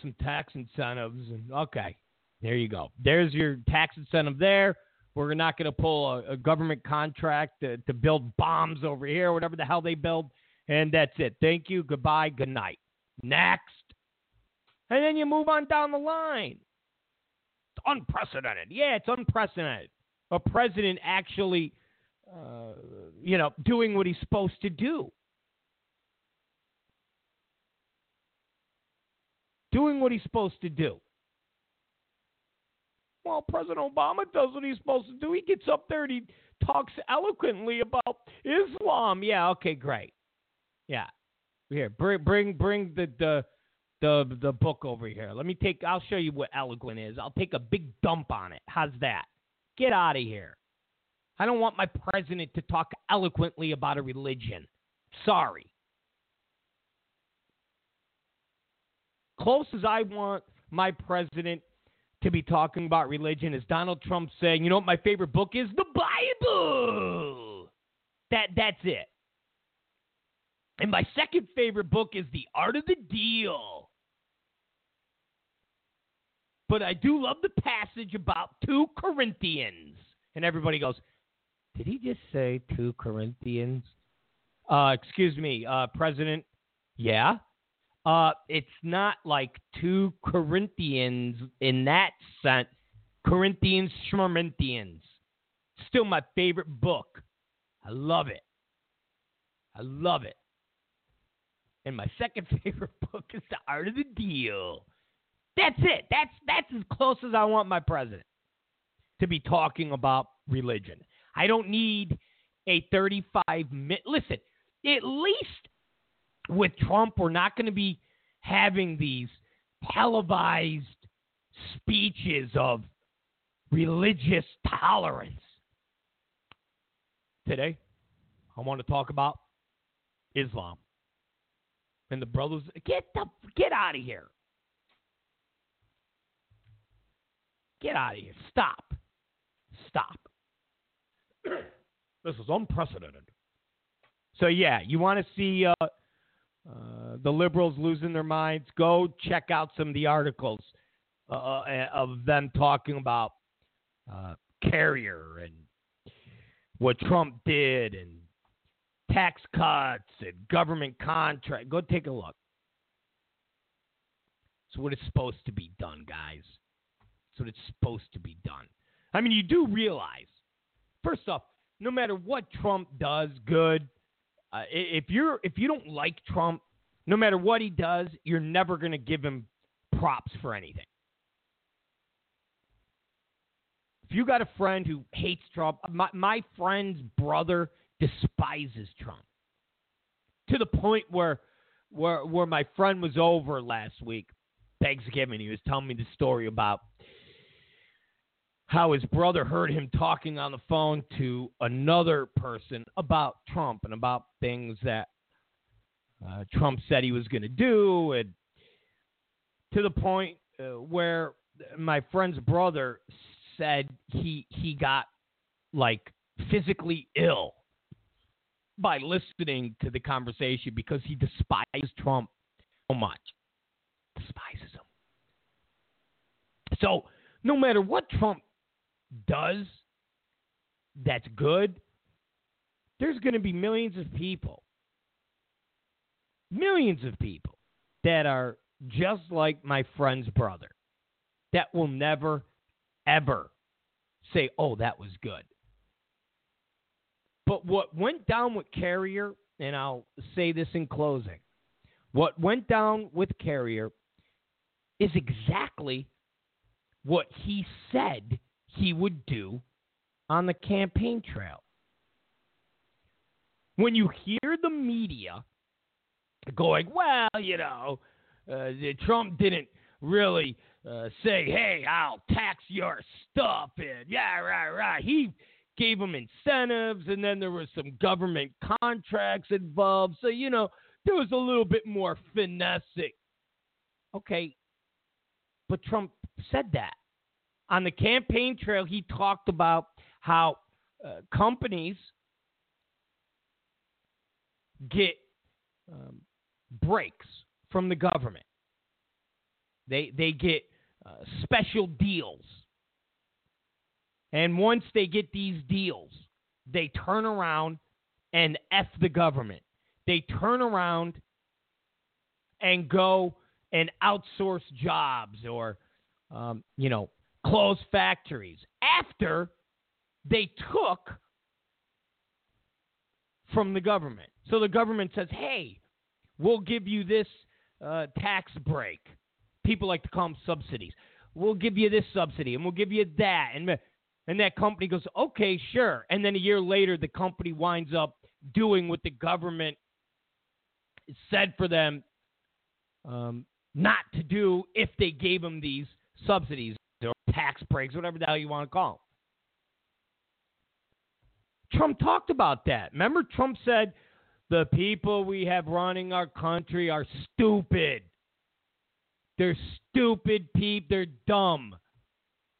some tax incentives, and okay, there you go. There's your tax incentive there. We're not going to pull a, a, government contract to, to build bombs over here, whatever the hell they build, and that's it. Thank you. Goodbye. Good night. Next. And then you move on down the line. It's unprecedented. Yeah, it's unprecedented. A president actually, uh, you know, doing what he's supposed to do. Doing what he's supposed to do. Well, President Obama does what he's supposed to do. He gets up there and he talks eloquently about Islam. Yeah, okay, great. Yeah. Here, bring bring bring the the the the book over here. Let me take I'll show you what eloquent is. I'll take a big dump on it. How's that? Get out of here. I don't want my president to talk eloquently about a religion. Sorry. Close as I want my president to be talking about religion is Donald Trump saying, you know what my favorite book is? The Bible. That that's it. And my second favorite book is The Art of the Deal. But I do love the passage about 2 Corinthians. And everybody goes, Did he just say 2 Corinthians? Uh, excuse me, uh, President. Yeah. Uh, it's not like two Corinthians in that sense. Corinthians, Schmerinthians. Still my favorite book. I love it. I love it. And my second favorite book is The Art of the Deal. That's it. That's that's as close as I want my president to be talking about religion. I don't need a 35 minute. Listen, at least with Trump, we're not going to be having these televised speeches of religious tolerance. Today, I want to talk about Islam. And the brothers get the get out of here. Get out of here. Stop. Stop. this is unprecedented. So yeah, you want to see uh, uh, the liberals losing their minds, go check out some of the articles uh, uh of them talking about uh, Carrier and what Trump did and tax cuts and government contract. Go take a look. It's what it's supposed to be done, guys. It's what it's supposed to be done. I mean, you do realize, first off, no matter what Trump does, good. Uh, if you're if you don't like Trump, no matter what he does, you're never going to give him props for anything. If you got a friend who hates Trump, my, my friend's brother despises Trump to the point where where where my friend was over last week, Thanksgiving. He was telling me the story about how his brother heard him talking on the phone to another person about Trump and about things that uh, Trump said he was going to do, and to the point uh, where my friend's brother said he he got like physically ill by listening to the conversation because he despised Trump so much. Despises him. So no matter what Trump does that's good, there's going to be millions of people, millions of people that are just like my friend's brother that will never, ever say, oh, that was good. But what went down with Carrier, and I'll say this in closing, what went down with Carrier is exactly what he said he would do on the campaign trail. When you hear the media going, well, you know, uh, Trump didn't really uh, say, hey, I'll tax your stuff. And yeah, right, right. He gave them incentives, and then there was some government contracts involved. So, you know, there was a little bit more finessing. Okay, but Trump said that. On the campaign trail, he talked about how uh, companies get um, breaks from the government. They they get uh, special deals, and once they get these deals, they turn around and f the government. They turn around and go and outsource jobs or um, you know close factories after they took from the government. So the government says, hey, we'll give you this uh, tax break. People like to call them subsidies. We'll give you this subsidy and we'll give you that. And, and that company goes, okay, sure. And then a year later, the company winds up doing what the government said for them um, not to do if they gave them these subsidies or tax breaks, whatever the hell you want to call them. Trump talked about that. Remember, Trump said, the people we have running our country are stupid. They're stupid people. They're dumb.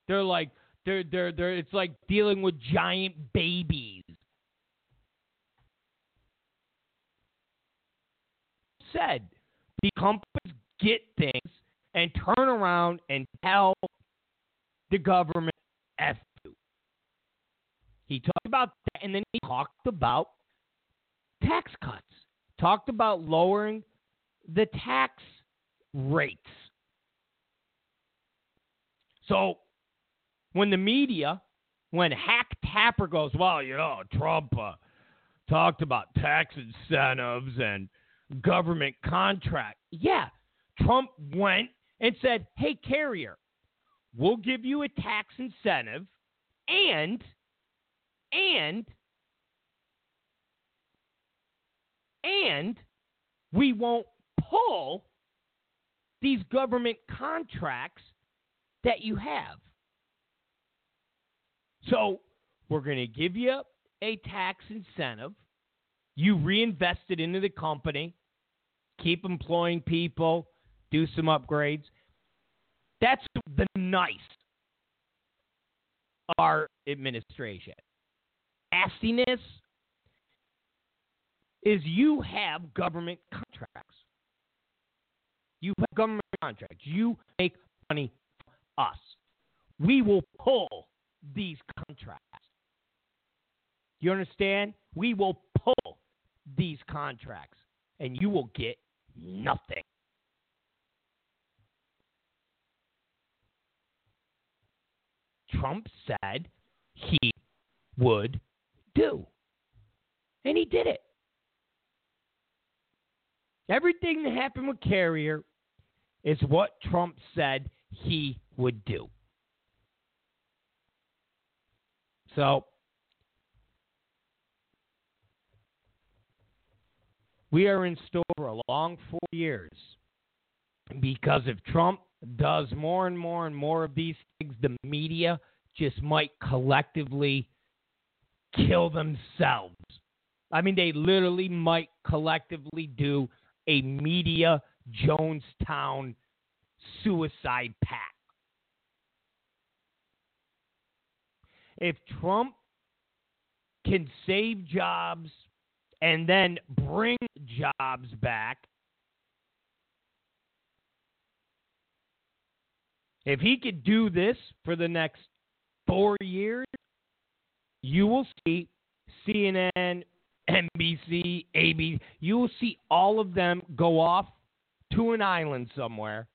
They're like, they're, they're, they're, it's like dealing with giant babies. Said, the companies get things and turn around and tell the government F you. He talked about that, and then he talked about tax cuts, talked about lowering the tax rates. So when the media, when Hack Tapper goes, well, you know, Trump uh, talked about tax incentives and government contract. Yeah, Trump went and said, hey, carrier, we'll give you a tax incentive and, and, and we won't pull these government contracts that you have. So we're going to give you a tax incentive. You reinvest it into the company, keep employing people, do some upgrades. That's nice our administration. Nastiness is you have government contracts. You have government contracts. You make money from us. We will pull these contracts. You understand? We will pull these contracts, and you will get nothing. Trump said he would do. And he did it. Everything that happened with Carrier is what Trump said he would do. So, we are in store for a long four years because if Trump does more and more and more of these things, the media just might collectively kill themselves. I mean, they literally might collectively do a media Jonestown suicide pact. If Trump can save jobs and then bring jobs back, if he could do this for the next four years, you will see CNN, NBC, ABC, you will see all of them go off to an island somewhere,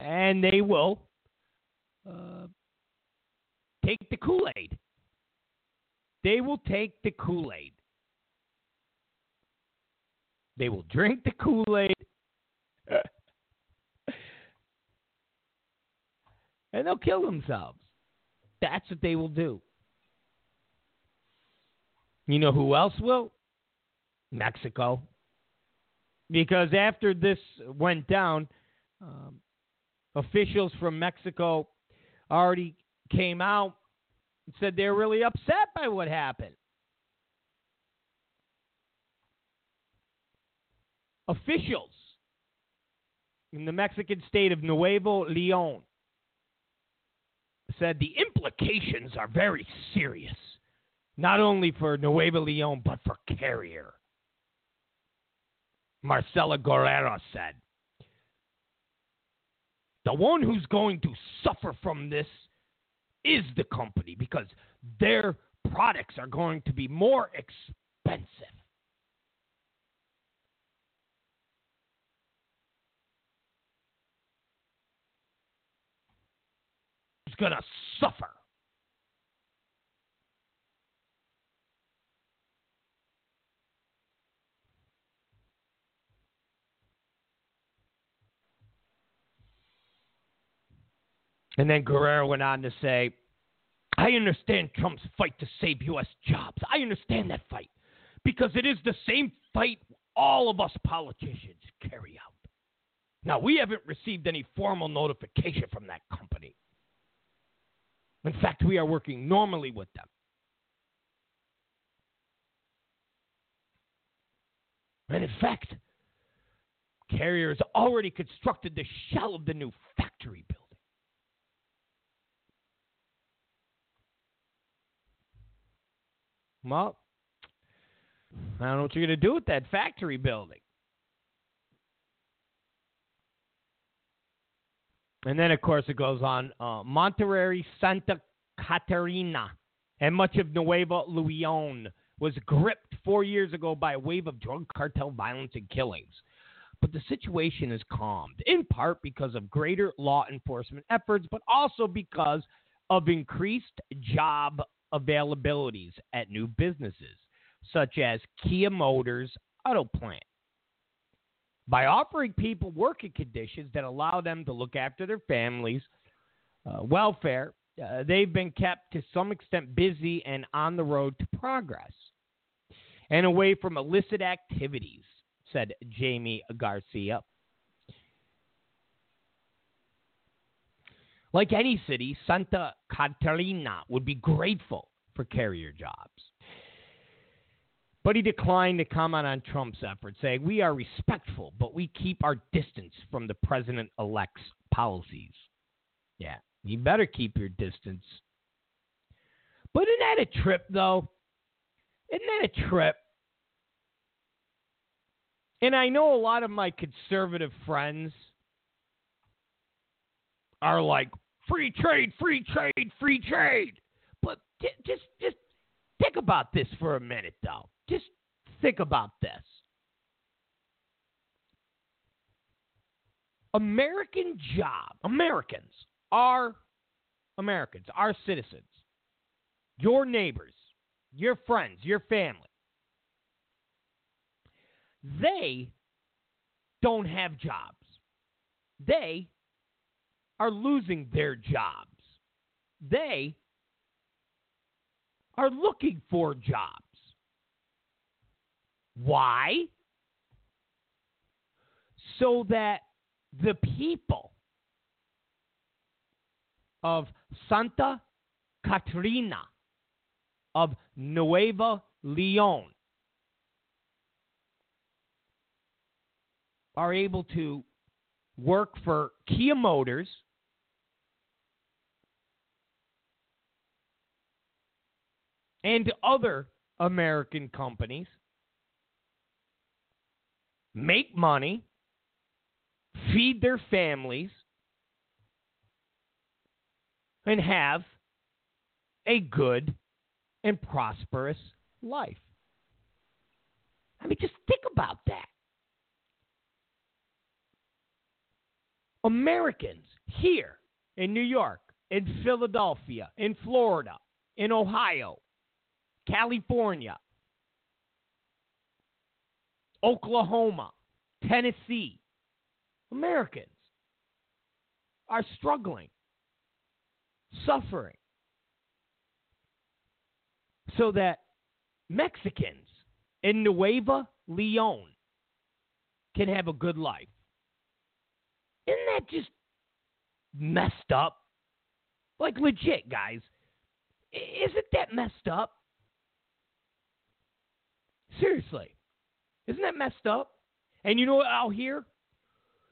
and they will uh, take the Kool Aid. They will take the Kool Aid. They will drink the Kool Aid. And they'll kill themselves. That's what they will do. You know who else will? Mexico. Because after this went down, um, officials from Mexico already came out and said they're really upset by what happened. Officials in the Mexican state of Nuevo Leon said the implications are very serious, not only for Nuevo Leon, but for Carrier. Marcela Guerrero said. The one who's going to suffer from this is the company because their products are going to be more expensive. Going to suffer? And then Guerrero went on to say, I understand Trump's fight to save U.S. jobs. I understand that fight because it is the same fight all of us politicians carry out. Now, we haven't received any formal notification from that company. In fact, we are working normally with them. And in fact, Carrier has already constructed the shell of the new factory building. Well, I don't know what you're going to do with that factory building. And then, of course, it goes on uh, Monterrey, Santa Catarina, and much of Nuevo Leon was gripped four years ago by a wave of drug cartel violence and killings. But the situation is calmed, in part because of greater law enforcement efforts, but also because of increased job availabilities at new businesses, such as Kia Motors Auto Plant. By offering people working conditions that allow them to look after their families' uh, welfare, uh, they've been kept to some extent busy and on the road to progress and away from illicit activities, said Jamie Garcia. Like any city, Santa Catarina would be grateful for carrier jobs. But he declined to comment on Trump's efforts, saying, We are respectful, but we keep our distance from the president elect's policies. Yeah, you better keep your distance. But isn't that a trip, though? Isn't that a trip? And I know a lot of my conservative friends are like, free trade, free trade, free trade. But just just think about this for a minute, though. Just think about this. American job, Americans, our Americans, our citizens, your neighbors, your friends, your family, they don't have jobs. They are losing their jobs. They are looking for jobs. Why? So that the people of Santa Catarina, of Nueva Leon, are able to work for Kia Motors and other American companies make money, feed their families, and have a good and prosperous life. I mean, just think about that. Americans here in New York, in Philadelphia, in Florida, in Ohio, California, Oklahoma, Tennessee, Americans are struggling, suffering, so that Mexicans in Nueva Leon can have a good life. Isn't that just messed up? Like, legit, guys. Isn't that messed up? Seriously. Isn't that messed up? And you know what I'll hear?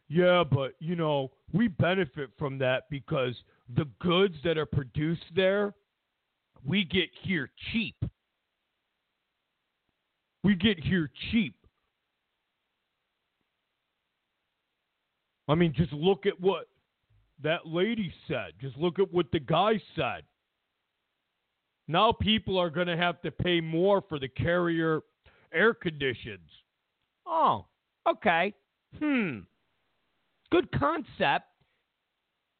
Yeah, but, you know, we benefit from that because the goods that are produced there, we get here cheap. We get here cheap. I mean, just look at what that lady said. Just look at what the guy said. Now people are going to have to pay more for the carrier air conditions. Oh, okay. Hmm. Good concept.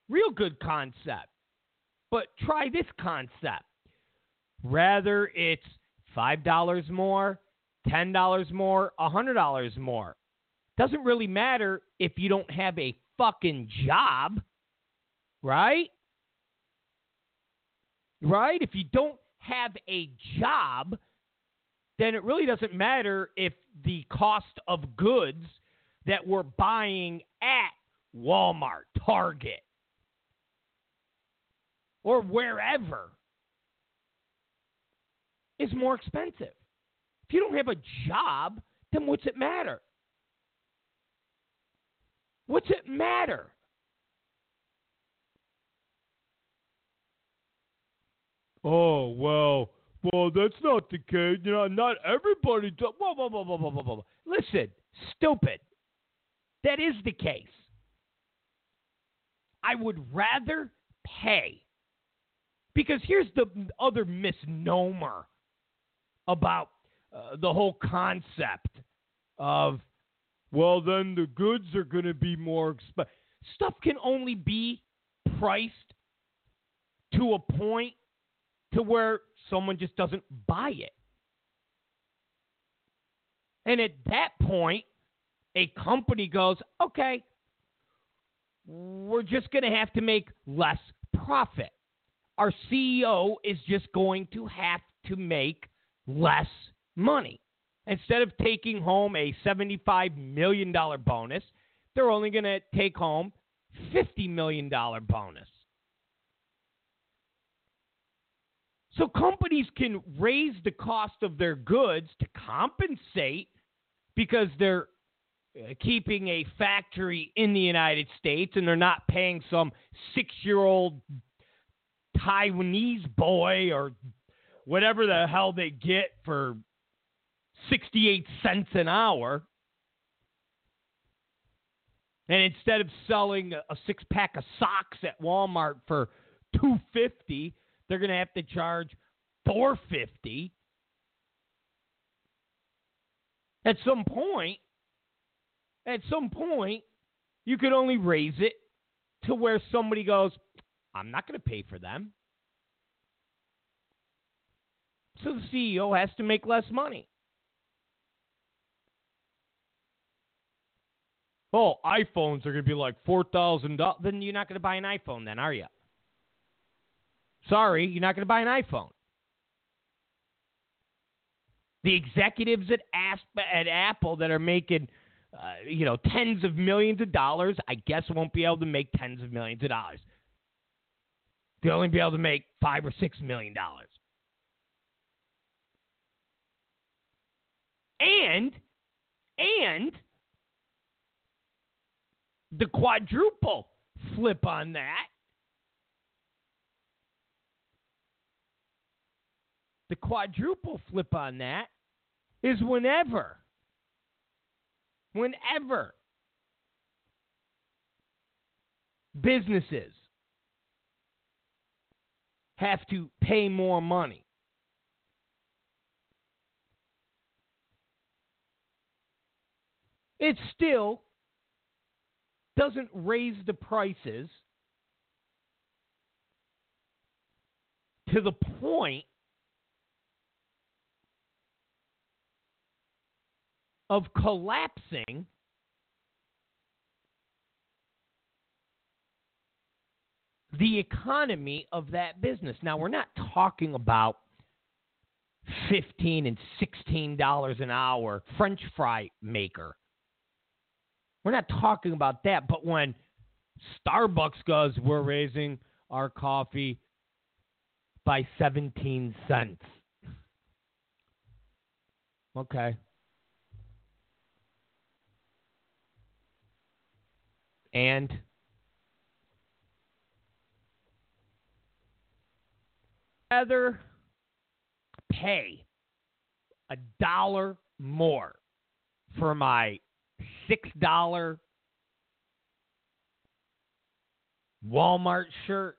Real good concept. But try this concept. Rather it's $5 more, $10 more, $100 more. Doesn't really matter if you don't have a fucking job, right? Right? If you don't have a job, then it really doesn't matter if the cost of goods that we're buying at Walmart, Target, or wherever is more expensive. If you don't have a job, then what's it matter? What's it matter? Oh, well, well, that's not the case. You know, not everybody does. Whoa, whoa, whoa, whoa, whoa, whoa, whoa. Listen, stupid. That is the case. I would rather pay. Because here's the other misnomer about uh, the whole concept of, well, then the goods are going to be more expensive. Stuff can only be priced to a point to where someone just doesn't buy it. And at that point, a company goes, okay, we're just going to have to make less profit. Our CEO is just going to have to make less money. Instead of taking home a $75 million bonus, they're only going to take home $50 million bonus. So companies can raise the cost of their goods to compensate because they're uh, keeping a factory in the United States and they're not paying some six year old Taiwanese boy or whatever the hell they get for 68 cents an hour. And instead of selling a six pack of socks at Walmart for 250, they're going to have to charge 450. At some point, at some point, you could only raise it to where somebody goes, I'm not going to pay for them. So the CEO has to make less money. Oh, iPhones are going to be like $4,000. Then you're not going to buy an iPhone, then, are you? Sorry, you're not going to buy an iPhone. The executives at, Asp- at Apple that are making, uh, you know, tens of millions of dollars, I guess won't be able to make tens of millions of dollars. They'll only be able to make five or six million dollars. And, and the quadruple flip on that. The quadruple flip on that is whenever, whenever businesses have to pay more money. It still doesn't raise the prices to the point of collapsing the economy of that business. Now, we're not talking about 15 and 16 dollars an hour french fry maker we're not talking about that. But when Starbucks goes, we're raising our coffee by 17 cents. Okay. And rather pay a dollar more for my $6 Walmart shirt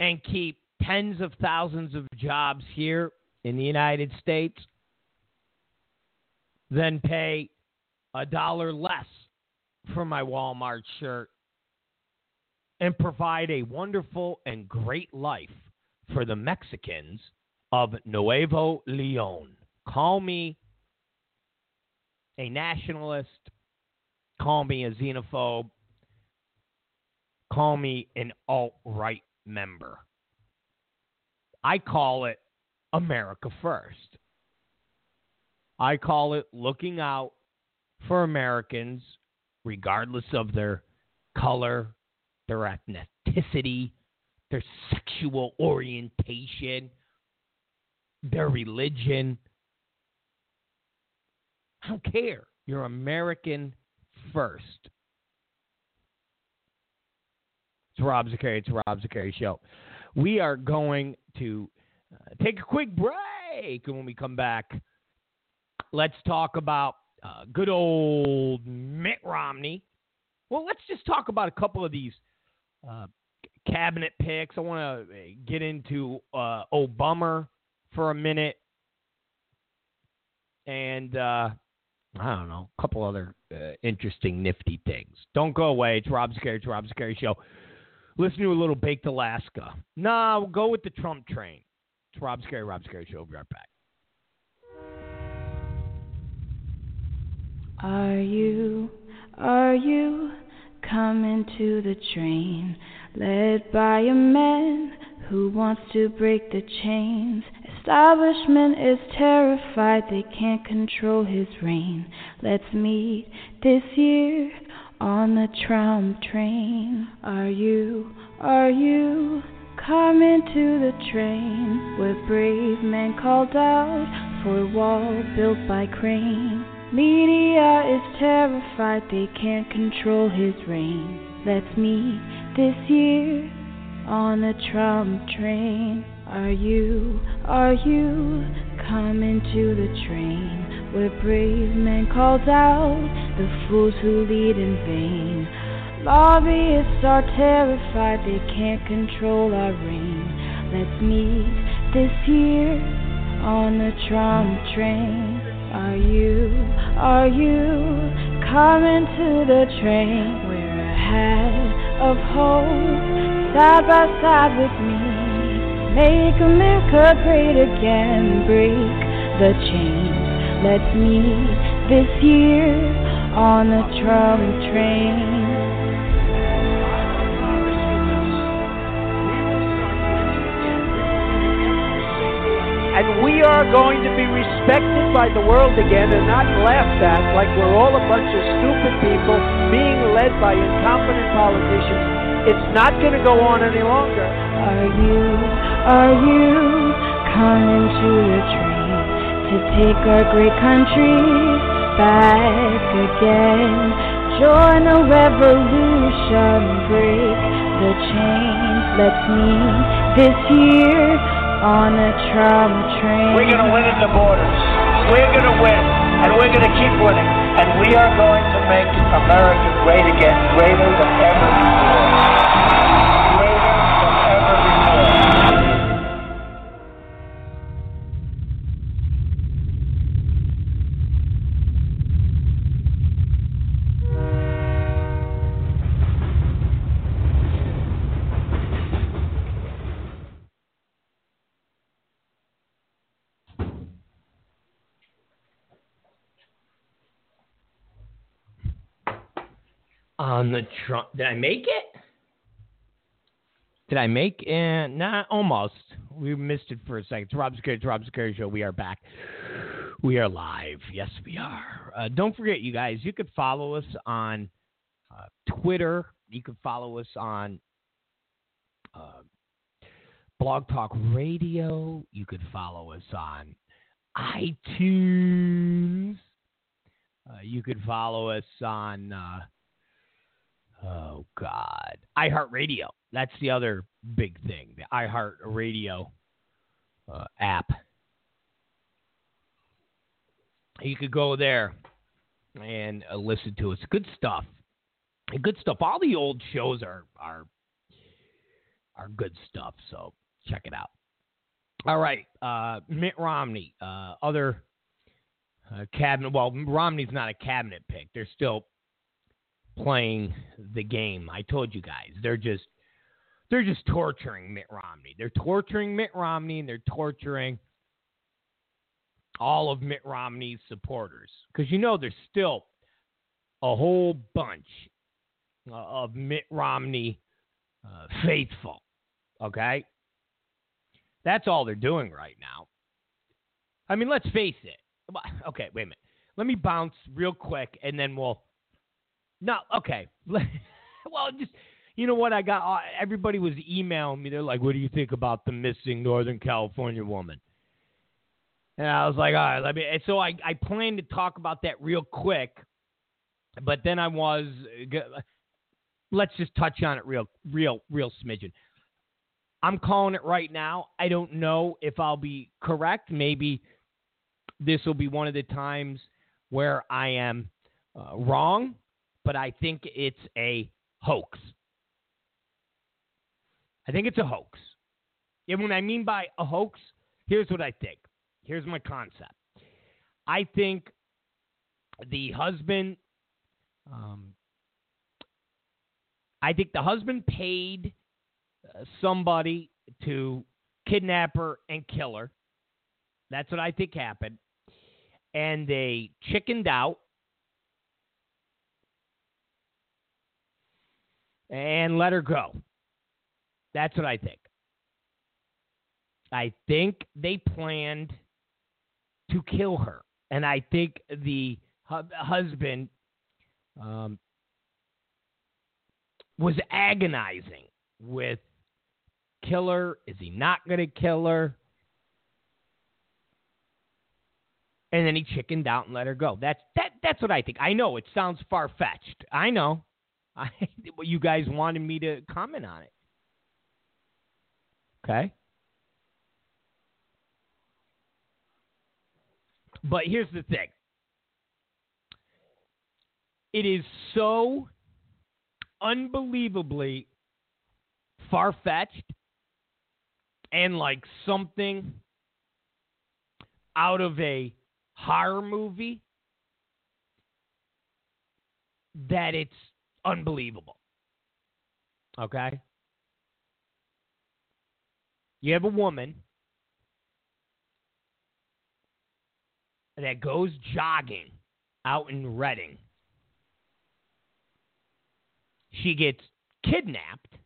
and keep tens of thousands of jobs here in the United States than pay a dollar less for my Walmart shirt and provide a wonderful and great life for the Mexicans of Nuevo Leon. Call me a nationalist, call me a xenophobe, call me an alt right member. I call it America First. I call it looking out for Americans, regardless of their color, their ethnicity, their sexual orientation, their religion, I don't care. You're American first. It's Rob Zicari. It's Rob Zicari Show. We are going to uh, take a quick break. And when we come back, let's talk about uh, good old Mitt Romney. Well, let's just talk about a couple of these uh, cabinet picks. I want to uh, get into uh, Obama for a minute. And uh, I don't know, a couple other uh, interesting, nifty things. Don't go away. It's Rob Zicari. It's Rob Zicari Show. Listen to a little Baked Alaska. Nah, we'll go with the Trump train. It's Rob Zicari. Rob Zicari Show. We'll be right back. Are you, are you coming to the train led by a man who wants to break the chains? establishment is terrified they can't control his reign. Let's meet this year on the Trump train. Are you, are you coming to the train where brave men called out for a wall built by crane? Media is terrified they can't control his reign. Let's meet this year on the Trump train. Are you, are you coming to the train where brave men called out the fools who lead in vain? Lobbyists are terrified they can't control our reign. Let's meet this year on the Trump train. Are you, are you coming to the train? We're ahead of hope, side by side with me. Make America great again, break the chains. Let's meet this year on the Trump train. And we are going to be respected by the world again and not laughed at like we're all a bunch of stupid people being led by incompetent politicians. It's not going to go on any longer. Are you, are you coming to the train to take our great country back again? Join the revolution, break the chains. Let's meet this year on a Trump train. We're going to win at the borders. We're going to win, and we're going to keep winning. And we are going to make America great again, greater than ever before. On the Trump. Did I make it? Did I make it? Uh, nah, almost. We missed it for a second. It's Rob Zicari, it's Rob Show. We are back. We are live. Yes, we are. Uh, don't forget, you guys, you could follow us on uh, Twitter. You could follow us on uh, Blog Talk Radio. You could follow us on iTunes. Uh, you could follow us on. Oh God, iHeartRadio. That's the other big thing. The iHeartRadio uh, app. You could go there and uh, listen to us. Good stuff. Good stuff. All the old shows are are are good stuff. So check it out. All right, uh, Mitt Romney. Uh, other uh, cabinet. Well, Romney's not a cabinet pick. They're still playing the game. I told you guys, they're just they're just torturing Mitt Romney. They're torturing Mitt Romney and they're torturing all of Mitt Romney's supporters because you know there's still a whole bunch of Mitt Romney uh, faithful. Okay, that's all they're doing right now. I mean, let's face it. Okay, wait a minute. Let me bounce real quick, and then we'll no, okay. well, just you know what I got. Uh, everybody was emailing me. They're like, "What do you think about the missing Northern California woman?" And I was like, "All right." Let me. And so I I planned to talk about that real quick, but then I was. Let's just touch on it real, real, real smidgen. I'm calling it right now. I don't know if I'll be correct. Maybe this will be one of the times where I am uh, wrong but I think it's a hoax. I think it's a hoax. And when I mean by a hoax, here's what I think. Here's my concept. I think the husband, um, I think the husband paid uh, somebody to kidnap her and kill her. That's what I think happened. And they chickened out and let her go. That's what I think. I think they planned to kill her. And I think the hu- husband um, was agonizing with kill her. Is he not going to kill her? And then he chickened out and let her go. That's that. That's what I think. I know it sounds far fetched. I know. I, you guys wanted me to comment on it. Okay. But here's the thing it is so unbelievably far fetched and like something out of a horror movie that it's unbelievable. Okay? You have a woman that goes jogging out in Redding. She gets kidnapped.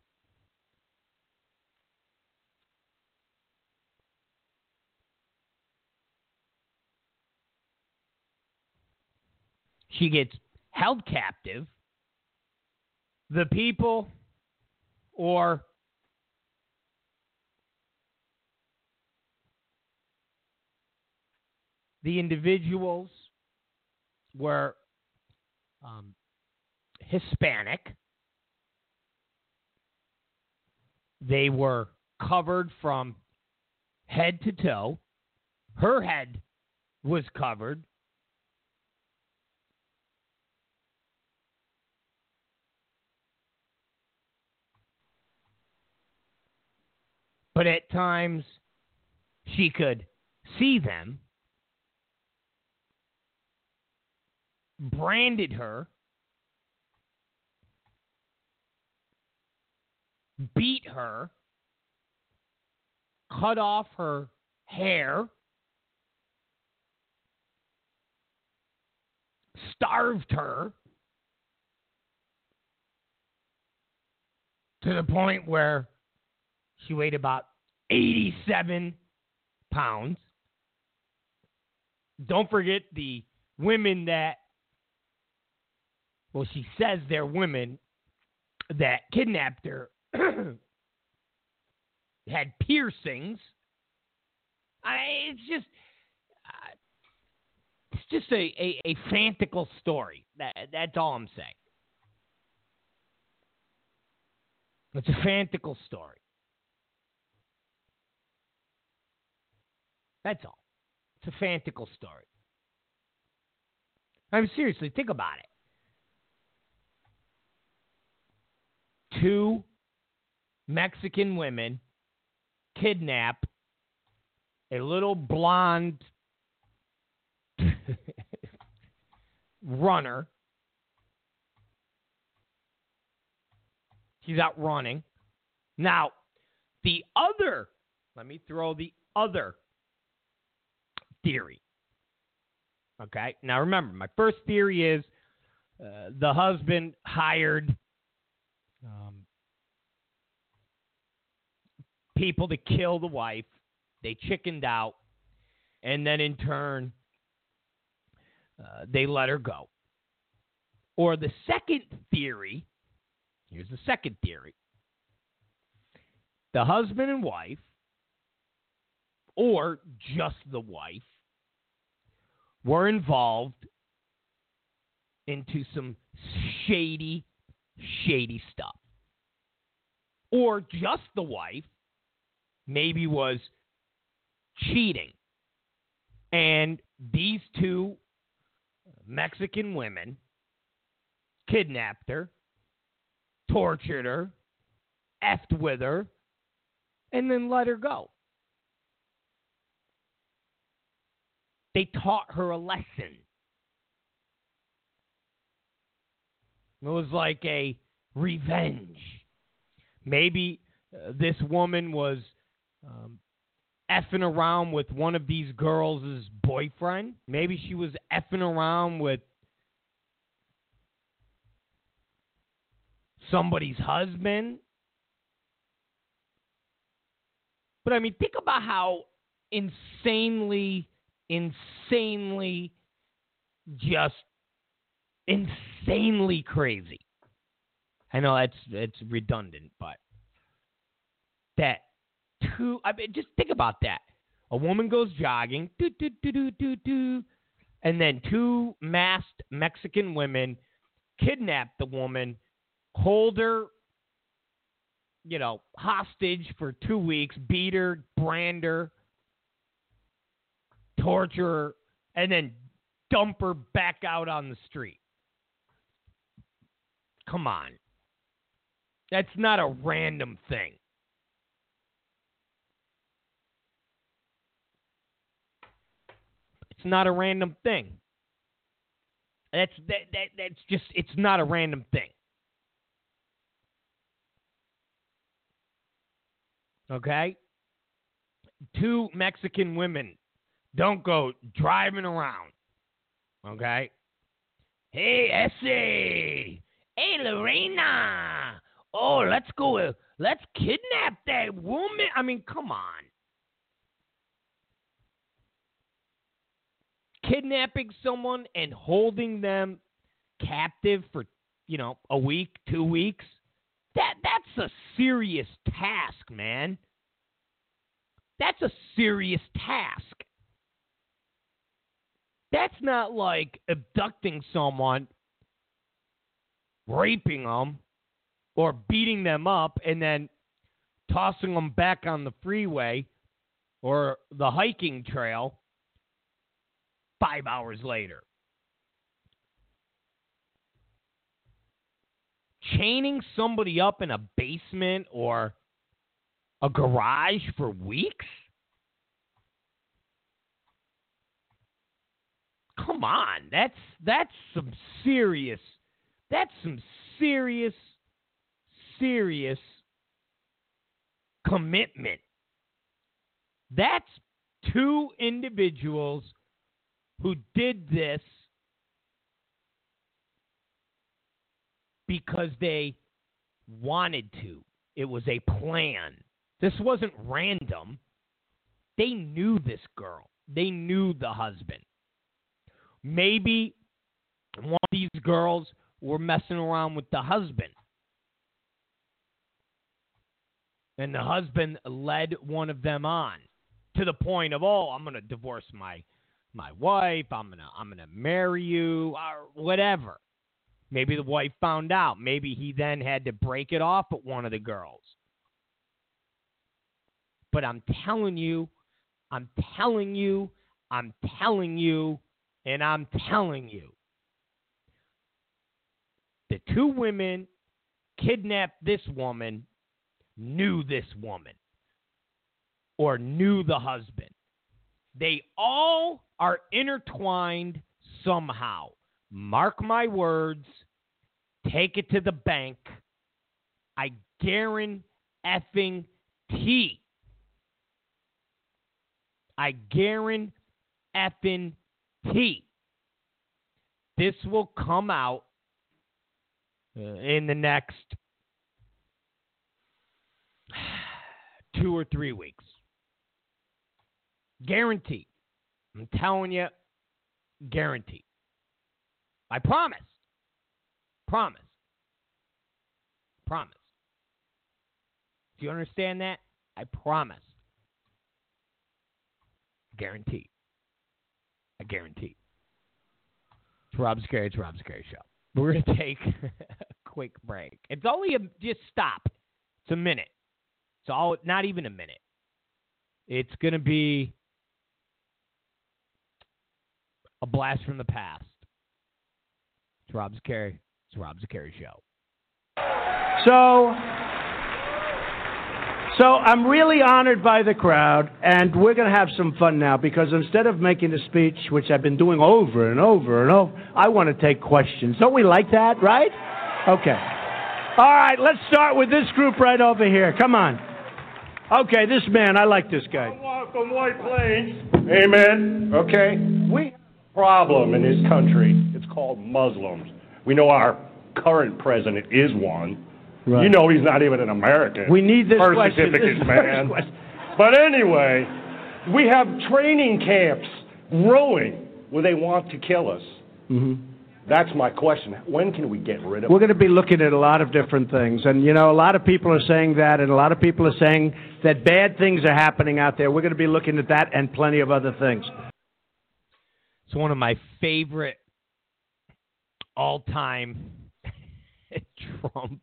She gets held captive. The people or the individuals were um, Hispanic. They were covered from head to toe. Her head was covered. But at times she could see them, branded her, beat her, cut off her hair, starved her to the point where she weighed about 87 pounds. Don't forget the women that, well, she says they're women that kidnapped her had piercings. I, it's just, uh, it's just a, a, a fantical story. That, that's all I'm saying. It's a fantical story. That's all. It's a fantastical story. I mean, seriously, think about it. Two Mexican women kidnap a little blonde runner. She's out running. Now, the other, let me throw the other theory. Okay. Now remember, my first theory is uh, the husband hired um, people to kill the wife. They chickened out, and then in turn, uh, they let her go. Or the second theory here's the second theory the husband and wife, or just the wife, were involved into some shady, shady stuff. Or just the wife maybe was cheating. And these two Mexican women kidnapped her, tortured her, effed with her, and then let her go. They taught her a lesson. It was like a revenge. Maybe uh, this woman was um, effing around with one of these girls' boyfriend. Maybe she was effing around with somebody's husband. But I mean, think about how insanely, insanely, just insanely crazy. I know that's it's redundant, but that two. I mean, just think about that. A woman goes jogging, do do do do do do, and then two masked Mexican women kidnap the woman, hold her, you know, hostage for two weeks, beat her, brand her, torture her, and then dump her back out on the street. Come on. That's not a random thing. It's not a random thing. That's that, that that's just it's not a random thing. Okay? Two Mexican women don't go driving around. Okay? Hey, Essie. Hey, Lorena. Oh, let's go. Let's kidnap that woman. I mean, come on. Kidnapping someone and holding them captive for, you know, a week, two weeks. That that's a serious task, man. That's a serious task. That's not like abducting someone, raping them, or beating them up and then tossing them back on the freeway or the hiking trail five hours later. Chaining somebody up in a basement or a garage for weeks? Come on, that's that's some serious that's some serious serious commitment. That's two individuals who did this because they wanted to. It was a plan. This wasn't random. They knew this girl, they knew the husband. Maybe one of these girls were messing around with the husband. And the husband led one of them on to the point of, oh, I'm gonna divorce my my wife, I'm gonna I'm gonna marry you, or whatever. Maybe the wife found out. Maybe he then had to break it off with one of the girls. But I'm telling you, I'm telling you, I'm telling you, and I'm telling you. The two women kidnapped this woman, knew this woman, or knew the husband. They all are intertwined somehow. Mark my words. Take it to the bank. I guarantee effing T. I guarantee effing T. This will come out uh, in the next two or three weeks. Guarantee. I'm telling you, guarantee. I promise. Promise. Promise. Do you understand that? I promise. Guarantee. I guarantee. It's Rob Zicari. It's Rob Zicari Show. We're going to take a quick break. It's only a just stop. It's a minute. It's all not even a minute. It's going to be a blast from the past. It's Rob Zicari. It's Rob Zicari Show. So, so I'm really honored by the crowd, and we're going to have some fun now because instead of making a speech, which I've been doing over and over and over, I want to take questions. Don't we like that, right? Okay. All right, let's start with this group right over here. Come on. Okay, this man, I like this guy. from White Plains. Amen. Okay. We have a problem in this country. It's called Muslims. We know our current president is one. Right. You know he's not even an American. We need this Birth question. This certificates, first man. question. But anyway, we have training camps growing where they want to kill us. Mhm. That's my question. When can we get rid of We're going to be looking at a lot of different things. And, you know, a lot of people are saying that, and a lot of people are saying that bad things are happening out there. We're going to be looking at that and plenty of other things. It's one of my favorite all time Trump.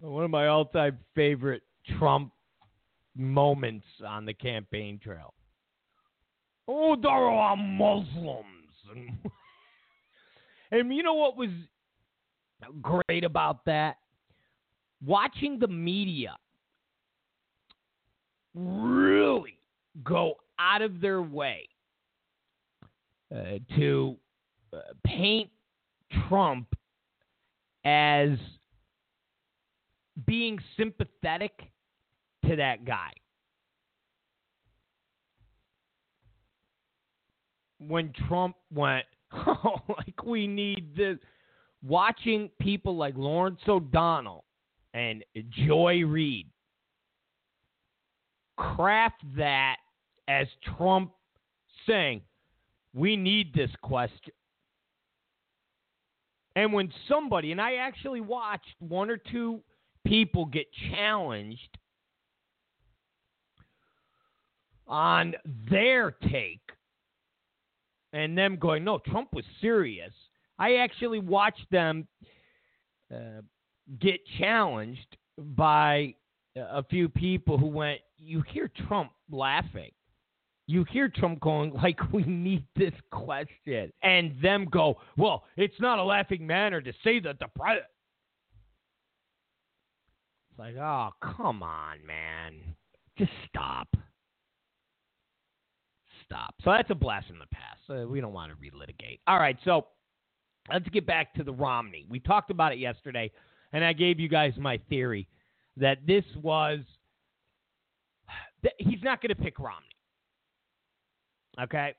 One of my all time favorite Trump moments on the campaign trail. Oh, there are Muslims. And, and you know what was great about that? Watching the media really go out of their way uh, to uh, paint Trump as being sympathetic to that guy. When Trump went, oh, like we need this. Watching people like Lawrence O'Donnell and Joy Reid craft that as Trump saying, we need this question. And when somebody, and I actually watched one or two people get challenged on their take and them going, no, Trump was serious. I actually watched them uh, get challenged by a few people who went, you hear Trump laughing. You hear Trump going, like, we need this question. And them go, well, it's not a laughing manner to say that the president. Like, oh, come on, man. Just stop. Stop. So that's a blast from the past. Uh, we don't want to relitigate. All right, so let's get back to the Romney. We talked about it yesterday, and I gave you guys my theory that this was that he's not going to pick Romney. Okay?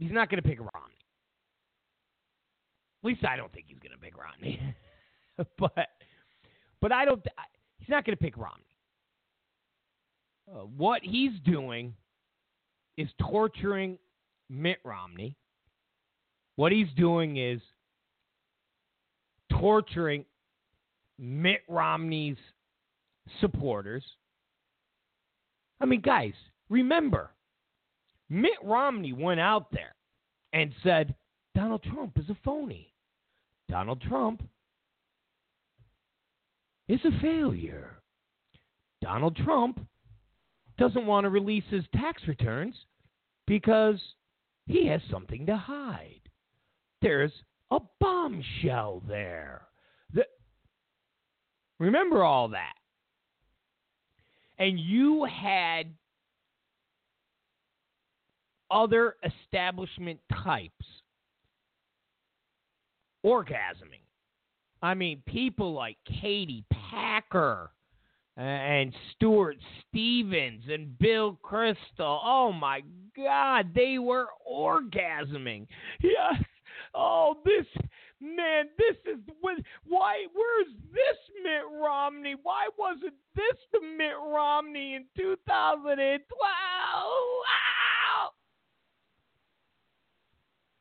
He's not going to pick Romney. At least I don't think he's going to pick Romney. but but I don't he's not going to pick Romney. Uh, what he's doing is torturing Mitt Romney. What he's doing is torturing Mitt Romney's supporters. I mean, guys, remember, Mitt Romney went out there and said Donald Trump is a phony. Donald Trump is a failure. Donald Trump doesn't want to release his tax returns because he has something to hide. There's a bombshell there. The, remember all that and you had other establishment types orgasming. I mean, people like Katie Packer uh, and Stuart Stevens and Bill Kristol. Oh my God, they were orgasming. Yes. Oh, this man, this is why. Where's this Mitt Romney? Why wasn't this the Mitt Romney in 2012? Wow!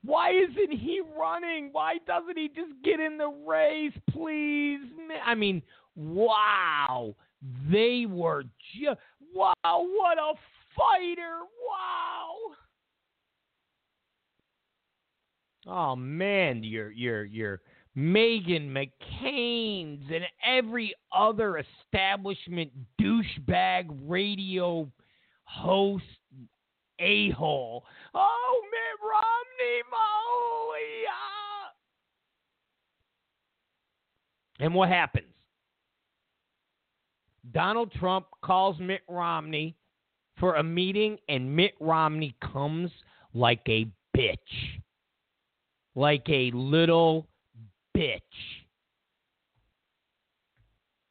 Why isn't he running? Why doesn't he just get in the race, please? I mean, wow. They were just wow, what a fighter. Wow. Oh man, your your your Meghan McCain's and every other establishment douchebag radio host a hole. Oh, Mitt Romney, Molly. Ah. And what happens? Donald Trump calls Mitt Romney for a meeting, and Mitt Romney comes like a bitch like a little bitch.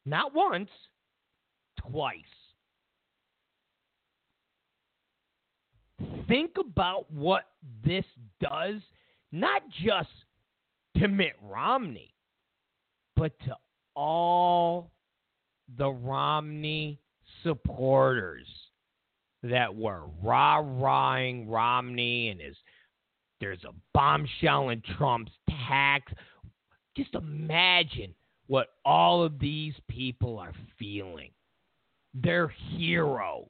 Not once, twice. Think about what this does, not just to Mitt Romney, but to all the Romney supporters that were rah rahing Romney and his there's a bombshell in Trump's tax. Just imagine what all of these people are feeling. Their hero.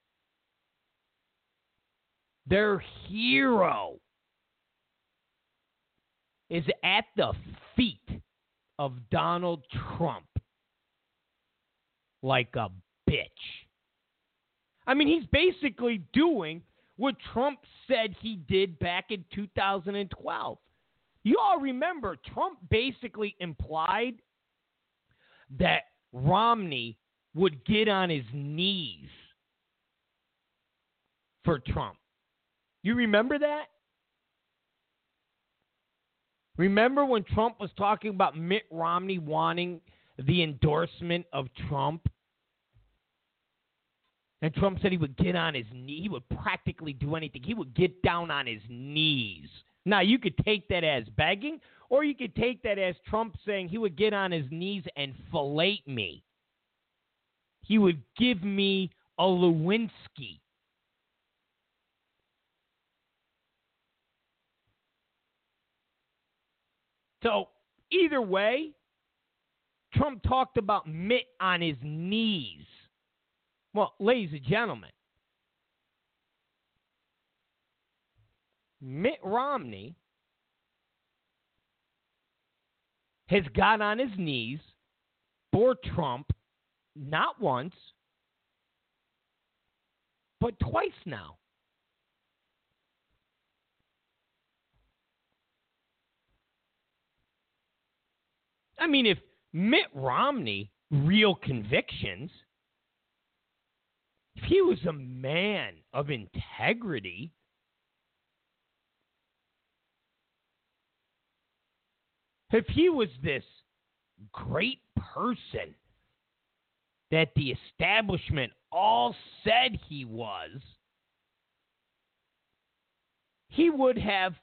Their hero is at the feet of Donald Trump like a bitch. I mean, he's basically doing what Trump said he did back in 2012. You all remember, Trump basically implied that Romney would get on his knees for Trump. You remember that? Remember when Trump was talking about Mitt Romney wanting the endorsement of Trump? And Trump said he would get on his knee. He would practically do anything. He would get down on his knees. Now, you could take that as begging, or you could take that as Trump saying he would get on his knees and fillet me. He would give me a Lewinsky. So, either way, Trump talked about Mitt on his knees. Well, ladies and gentlemen, Mitt Romney has got on his knees for Trump not once, but twice now. I mean, if Mitt Romney, real convictions, if he was a man of integrity, if he was this great person that the establishment all said he was, he would have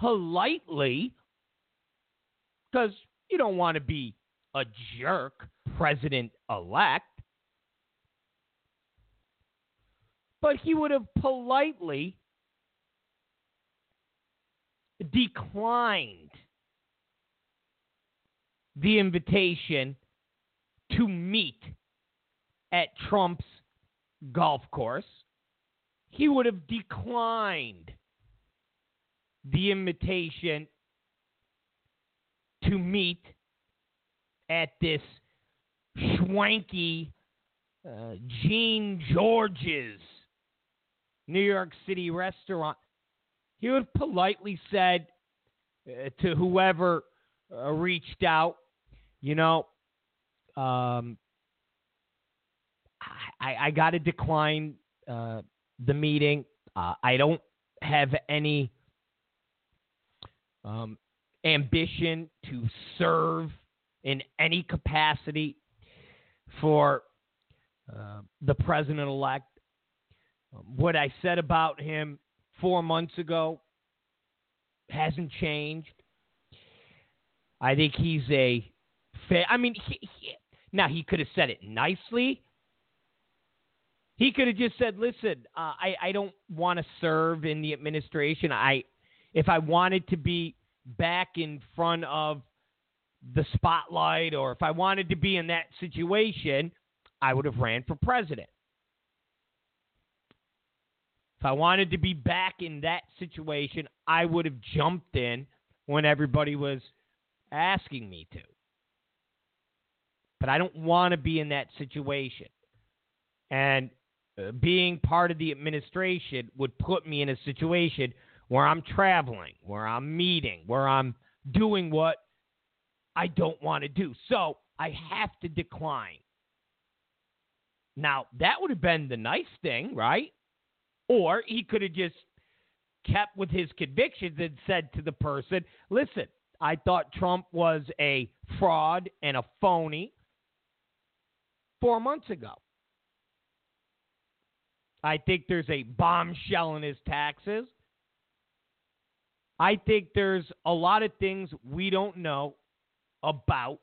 politely, because you don't want to be a jerk president elect, but he would have politely declined the invitation to meet at Trump's golf course. He would have declined the invitation to meet at this swanky uh, Jean George's New York City restaurant. He would have politely said uh, to whoever uh, reached out, you know, um, I, I got to decline uh, the meeting. Uh, I don't have any um, ambition to serve in any capacity for uh, the president elect. What I said about him four months ago hasn't changed. I think he's a. Fa- I mean, he, he, now he could have said it nicely. He could have just said, "Listen, uh, I I don't want to serve in the administration. I if I wanted to be back in front of the spotlight, or if I wanted to be in that situation, I would have ran for president." If I wanted to be back in that situation, I would have jumped in when everybody was asking me to. But I don't want to be in that situation. And uh, being part of the administration would put me in a situation where I'm traveling, where I'm meeting, where I'm doing what I don't want to do. So I have to decline. Now, that would have been the nice thing, right? Or he could have just kept with his convictions and said to the person, listen, I thought Trump was a fraud and a phony four months ago. I think there's a bombshell in his taxes. I think there's a lot of things we don't know about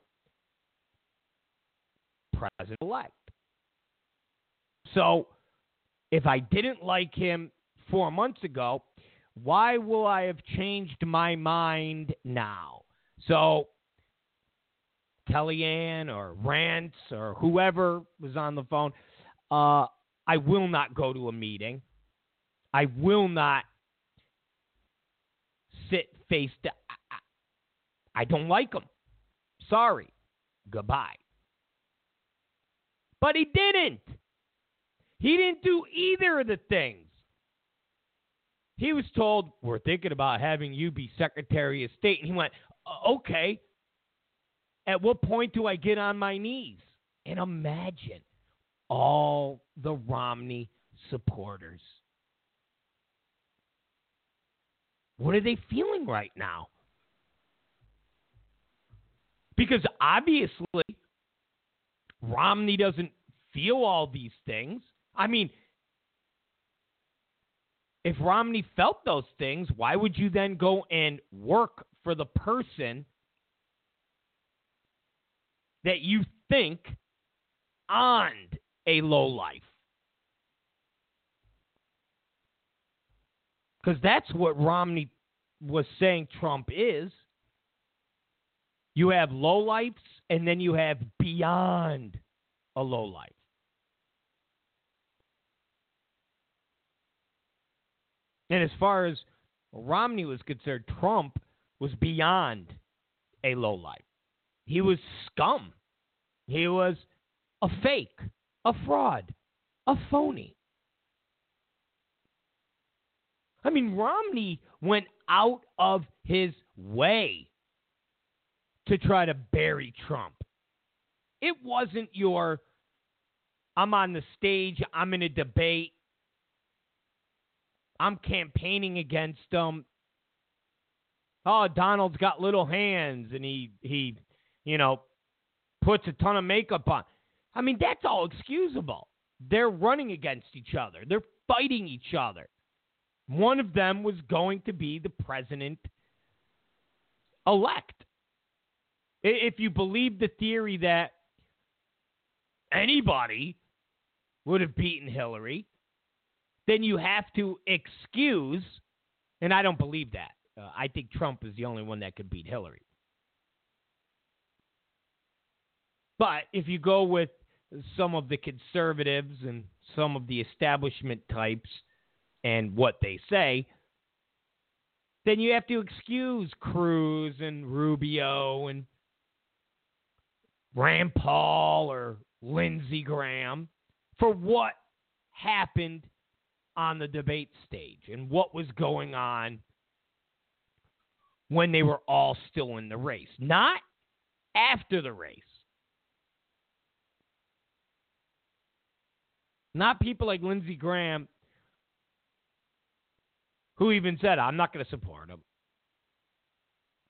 President elect. So if I didn't like him four months ago, why will I have changed my mind now? So, Kellyanne or Reince or whoever was on the phone, uh, I will not go to a meeting. I will not sit face to. I don't like him. Sorry. Goodbye. But he didn't. He didn't do either of the things. He was told, We're thinking about having you be Secretary of State. And he went, Okay. At what point do I get on my knees? And imagine all the Romney supporters. What are they feeling right now? Because obviously, Romney doesn't feel all these things. I mean, if Romney felt those things, why would you then go and work for the person that you think on a low life? Because that's what Romney was saying Trump is. You have low lives and then you have beyond a low life. And as far as Romney was concerned, Trump was beyond a low life. He was scum. He was a fake, a fraud, a phony. I mean, Romney went out of his way to try to bury Trump. It wasn't your, I'm on the stage, I'm in a debate, I'm campaigning against him. Oh, Donald's got little hands and he, he, you know, puts a ton of makeup on. I mean, that's all excusable. They're running against each other, they're fighting each other. One of them was going to be the president elect. If you believe the theory that anybody would have beaten Hillary, then you have to excuse, and I don't believe that. Uh, I think Trump is the only one that could beat Hillary. But if you go with some of the conservatives and some of the establishment types and what they say, then you have to excuse Cruz and Rubio and Rand Paul or Lindsey Graham for what happened on the debate stage and what was going on when they were all still in the race, not after the race. Not people like Lindsey Graham who even said, I'm not going to support him.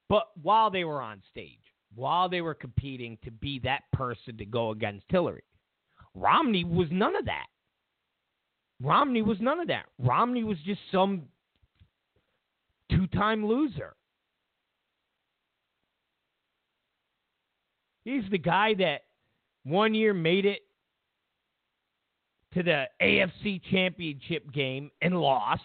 But while they were on stage, while they were competing to be that person to go against Hillary, Romney was none of that. Romney was none of that. Romney was just some two time loser. He's the guy that one year made it to the AFC championship game and lost.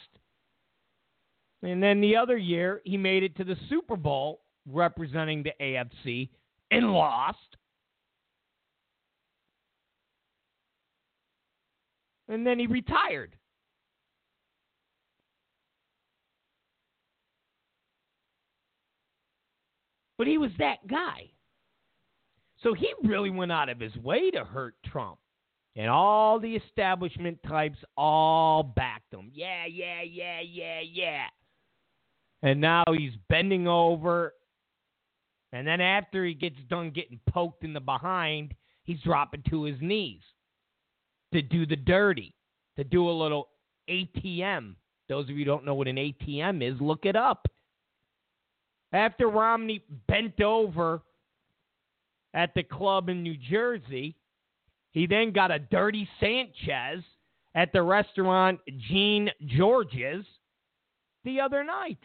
And then the other year, he made it to the Super Bowl representing the AFC and lost. And then he retired. But he was that guy. So he really went out of his way to hurt Trump. And all the establishment types all backed him. Yeah, yeah, yeah, yeah, yeah and now he's bending over. And then after he gets done getting poked in the behind, he's dropping to his knees to do the dirty, to do a little ATM. Those of you don't know what an ATM is, look it up. After Romney bent over at the club in New Jersey, he then got a dirty Sanchez at the restaurant Jean George's the other night.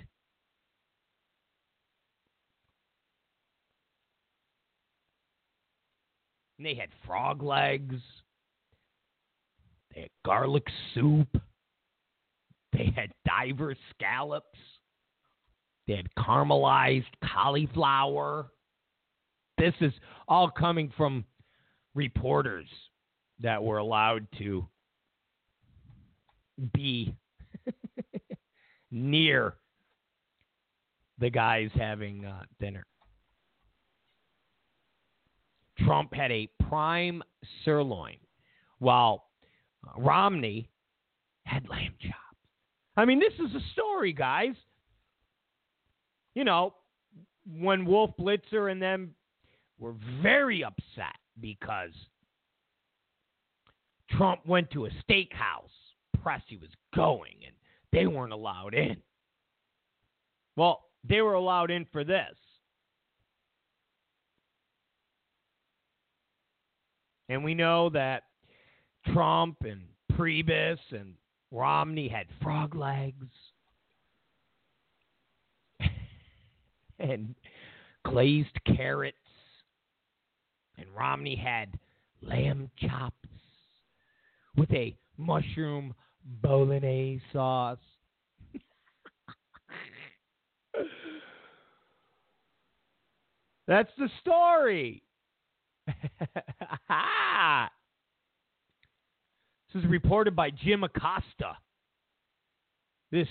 And they had frog legs. They had garlic soup. They had diver scallops. They had caramelized cauliflower. This is all coming from reporters that were allowed to be near the guys having uh, dinner. Trump had a prime sirloin, while uh, Romney had lamb chops. I mean, this is a story, guys. You know, when Wolf Blitzer and them were very upset because Trump went to a steakhouse, Pressy was going, and they weren't allowed in. Well, they were allowed in for this. And we know that Trump and Priebus and Romney had frog legs and glazed carrots. And Romney had lamb chops with a mushroom bolognese sauce. That's the story. this is reported by Jim Acosta. This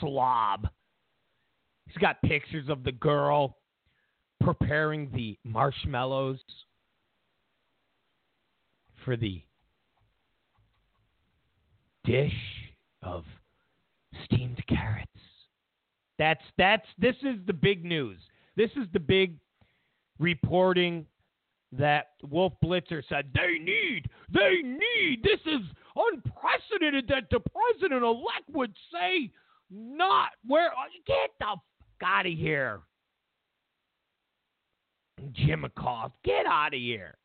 slob. He's got pictures of the girl preparing the marshmallows for the dish of steamed carrots. That's that's this is the big news. This is the big reporting that Wolf Blitzer said they need, they need. This is unprecedented that the president elect would say not where. Uh, get the fuck out of here, Jim McCall. Get out of here.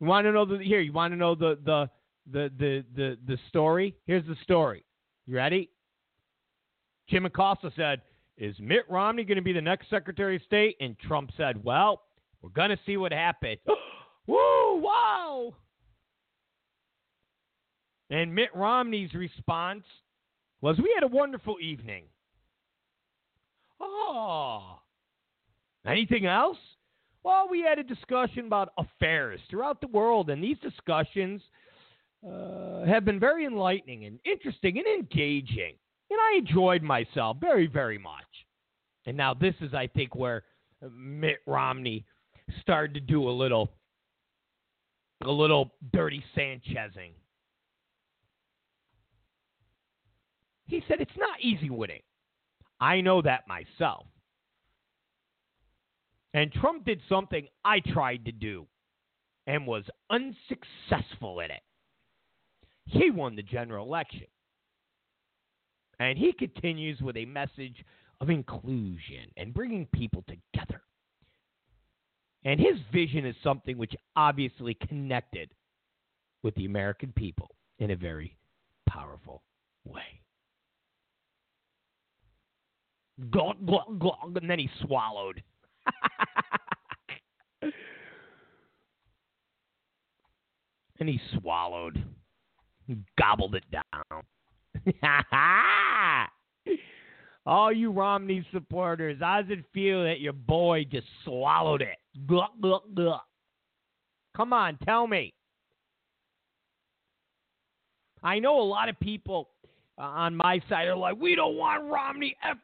You want to know the here? You want to know the the the the the the story? Here's the story. You ready? Jim Acosta said, "Is Mitt Romney going to be the next Secretary of State?" And Trump said, "Well." We're going to see what happens. Woo! Wow! And Mitt Romney's response was, We had a wonderful evening. Oh. Anything else? Well, we had a discussion about affairs throughout the world, and these discussions uh, have been very enlightening and interesting and engaging. And I enjoyed myself very, very much. And now, this is, I think, where Mitt Romney started to do a little a little dirty Sanchezing. He said it's not easy winning. I know that myself. And Trump did something I tried to do and was unsuccessful in it. He won the general election. And he continues with a message of inclusion and bringing people together. And his vision is something which obviously connected with the American people in a very powerful way. Glug, glug, glug, and then he swallowed. and he swallowed, he gobbled it down. All you Romney supporters, how does it feel that your boy just swallowed it? Gluck, gluck, gluck. Come on, tell me. I know a lot of people uh, on my side are like, we don't want Romney. F-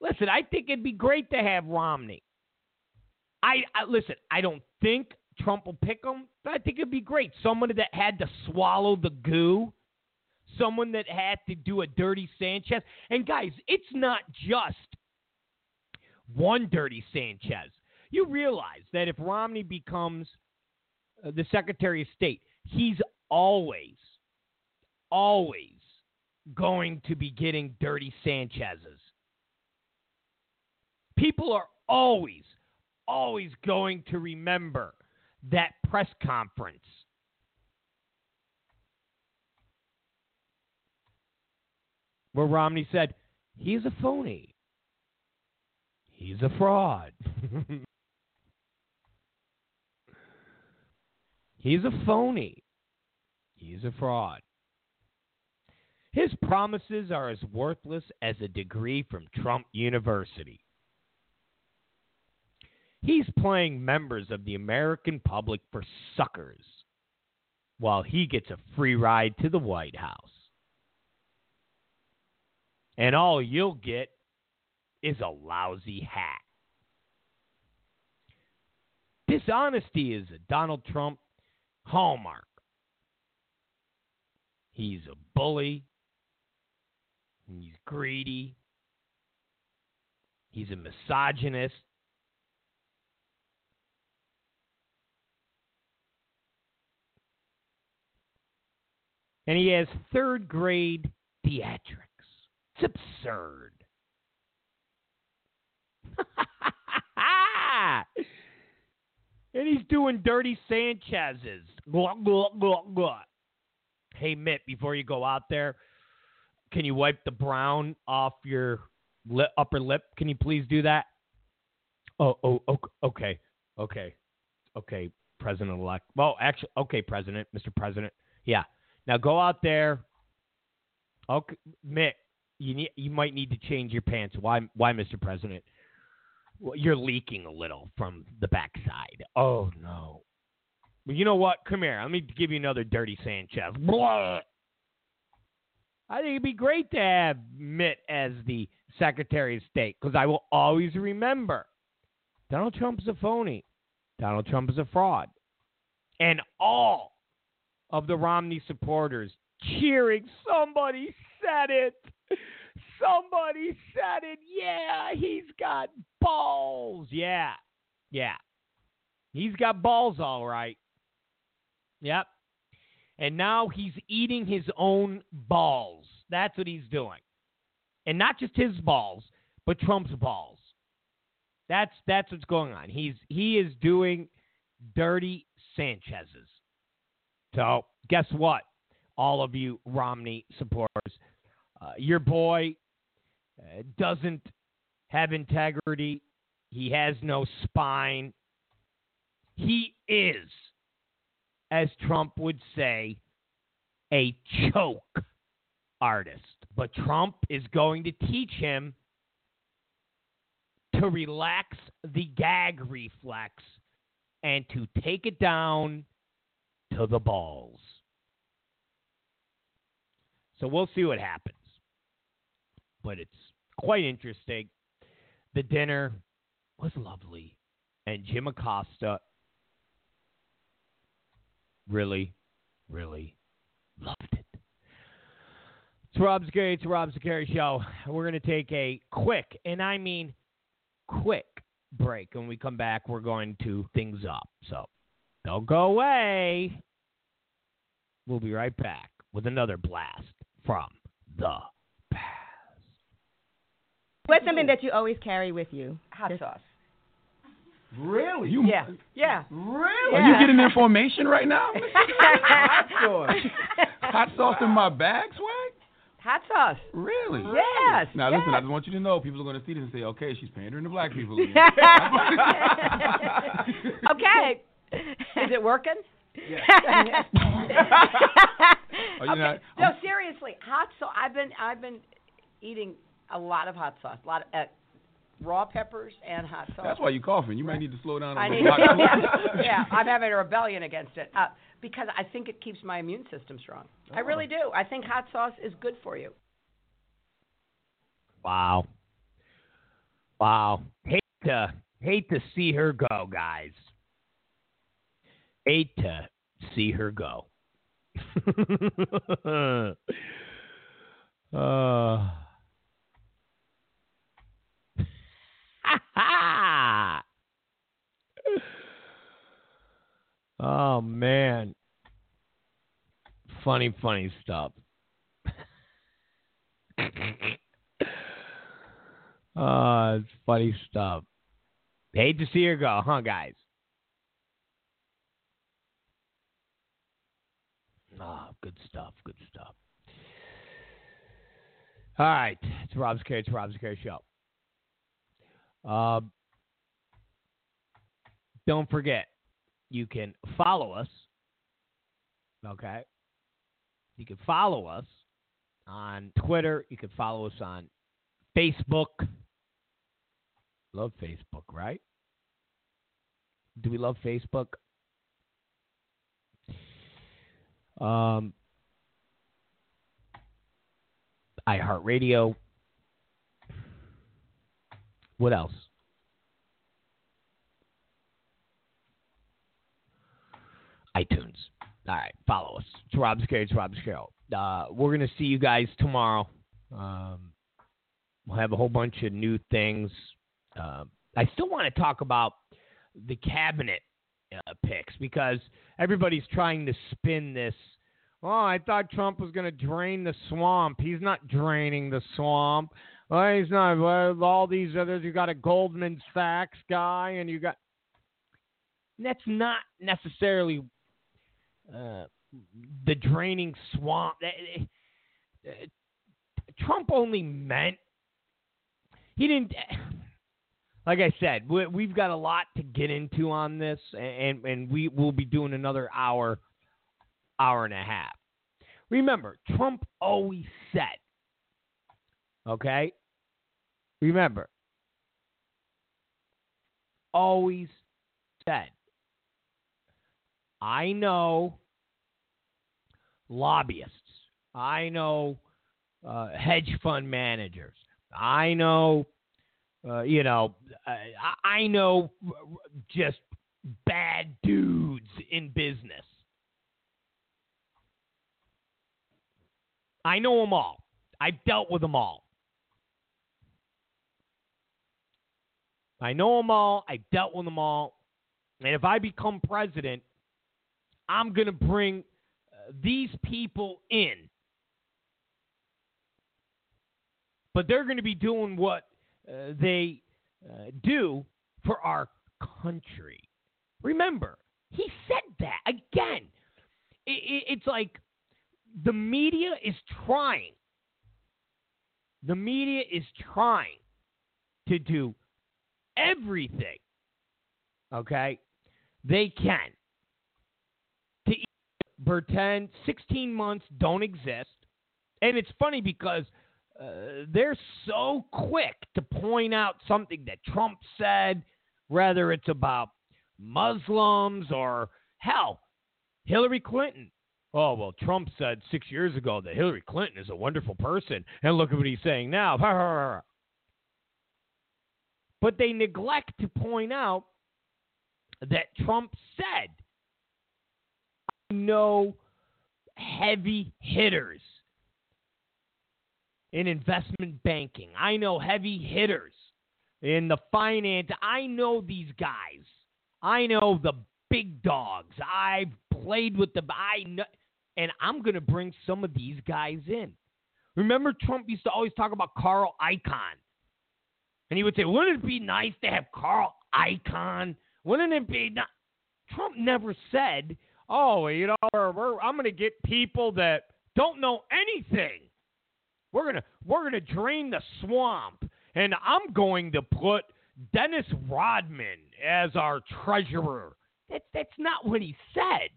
listen, I think it'd be great to have Romney. I, I listen. I don't think Trump will pick him, but I think it'd be great. Someone that had to swallow the goo someone that had to do a dirty Sanchez. And guys, it's not just one dirty Sanchez. You realize that if Romney becomes uh, the Secretary of State, he's always, always going to be getting dirty Sanchez's. People are always, always going to remember that press conference where Romney said, he's a phony. He's a fraud. he's a phony. He's a fraud. His promises are as worthless as a degree from Trump University. He's playing members of the American public for suckers while he gets a free ride to the White House and all you'll get is a lousy hat. Dishonesty is a Donald Trump hallmark. He's a bully. He's greedy. He's a misogynist. And he has third grade theatrics. It's absurd. And he's doing dirty Sanchez's. Hey, Mitt, before you go out there, can you wipe the brown off your lip, upper lip? Can you please do that? Oh, oh, ok- okay, okay, okay, President elect. Well, actually, okay, President, Mr. President. Yeah. Now go out there. Okay, Mitt, you need, you might need to change your pants. Why, why, Mr. President? Well, you're leaking a little from the backside. Oh no. Well, you know what? Come here. Let me give you another dirty Sanchez. Blah. I think it'd be great to have Mitt as the Secretary of State because I will always remember Donald Trump is a phony. Donald Trump is a fraud. And all of the Romney supporters cheering, somebody said it. Somebody said it. Yeah, he's got balls. Yeah. Yeah. He's got balls, all right. Yep. And now he's eating his own balls. That's what he's doing. And not just his balls, but Trump's balls. That's that's what's going on. He's he is doing dirty Sanchez's. So guess what? All of you Romney supporters, uh, your boy uh, doesn't have integrity. He has no spine. He is, as Trump would say, a choke artist. But Trump is going to teach him to relax the gag reflex and to take it down to the balls. So we'll see what happens. But it's quite interesting. The dinner was lovely. And Jim Acosta really, really loved it. It's Rob Zicari. It's the Rob Zicari Show. We're going to take a quick, and I mean quick break. When we come back, we're going to things up. So don't go away. We'll be right back with another blast from the. What's something that you always carry with you? Hot Just- sauce. Really? You, Yeah. Yeah. Really? Are you getting information right now? Hot sauce. Hot sauce in my bag, swag? Hot sauce. Really? Yes. Now listen, I just want you to know, people are going to see this and say, "Okay, she's pandering to black people." Okay. Is it working? Are you not- no, seriously, hot sauce. I've been I've been eating a lot of hot sauce, a lot of uh, raw peppers and hot sauce. That's why you're coughing. You might need to slow down. I on need the yeah, yeah, I'm having a rebellion against it uh, because I think it keeps my immune system strong. I Oh. really do. I think hot sauce is good for you. Wow. Wow. Hate to hate to see her go, guys. Hate to see her go. uh. oh man. Funny, funny stuff. Uh, it's funny stuff. Hate to see her go, huh, guys? Oh, good stuff. Good stuff. All right, it's Rob Zicari. It's Rob Zicari show. Um, don't forget, you can follow us. Okay, you can follow us on Twitter. You can follow us on Facebook. Love Facebook, right? Do we love Facebook? Um, iHeartRadio. What else? iTunes. All right, follow us. It's Rob Zicari. It's Rob Zicari. Uh, we're gonna see you guys tomorrow. Um, we'll have a whole bunch of new things. Um, I still want to talk about the cabinet uh, picks because everybody's trying to spin this. Oh, I thought Trump was going to drain the swamp. He's not draining the swamp. Oh, he's not. Well, all these others, you got a Goldman Sachs guy, and you got. That's not necessarily uh, the draining swamp. Uh, Trump only meant he didn't. Like I said, we, we've got a lot to get into on this, and and we will be doing another hour, hour and a half. Remember, Trump always said, okay? Remember, always said, I know lobbyists, I know uh, hedge fund managers, I know, uh, you know, I, I know just bad dudes in business. I know them all. I've dealt with them all. I know them all. I've dealt with them all. And if I become president, I'm going to bring uh, these people in. But they're going to be doing what uh, they uh, do for our country. Remember, he said that again. I i it's like the media is trying. The media is trying to do everything, okay, they can to pretend 16 months don't exist. And it's funny because uh, they're so quick to point out something that Trump said, whether it's about Muslims or hell, Hillary Clinton. Oh, well, Trump said six years ago that Hillary Clinton is a wonderful person. And look at what he's saying now. But they neglect to point out that Trump said, I know heavy hitters in investment banking. I know heavy hitters in the finance. I know these guys. I know the big dogs. I've played with them. I know, and I'm going to bring some of these guys in. Remember, Trump used to always talk about Carl Icahn. And he would say, wouldn't it be nice to have Carl Icahn? Wouldn't it be not? Trump never said, oh, you know, we're, we're, I'm going to get people that don't know anything. We're gonna we're gonna drain the swamp, and I'm going to put Dennis Rodman as our treasurer. That's that's not what he said.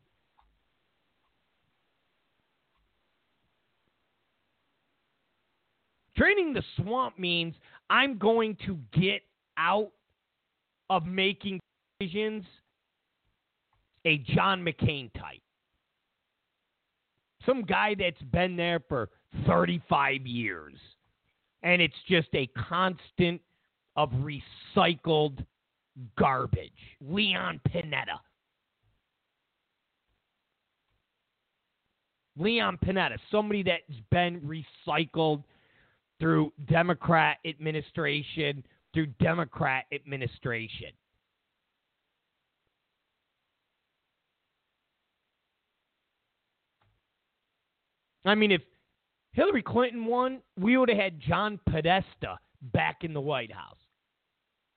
Draining the swamp means I'm going to get out of making decisions a John McCain type. Some guy that's been there for 35 years. And it's just a constant of recycled garbage. Leon Panetta. Leon Panetta, somebody that's been recycled through Democrat administration, through Democrat administration. I mean, if Hillary Clinton won, we would have had John Podesta back in the White House.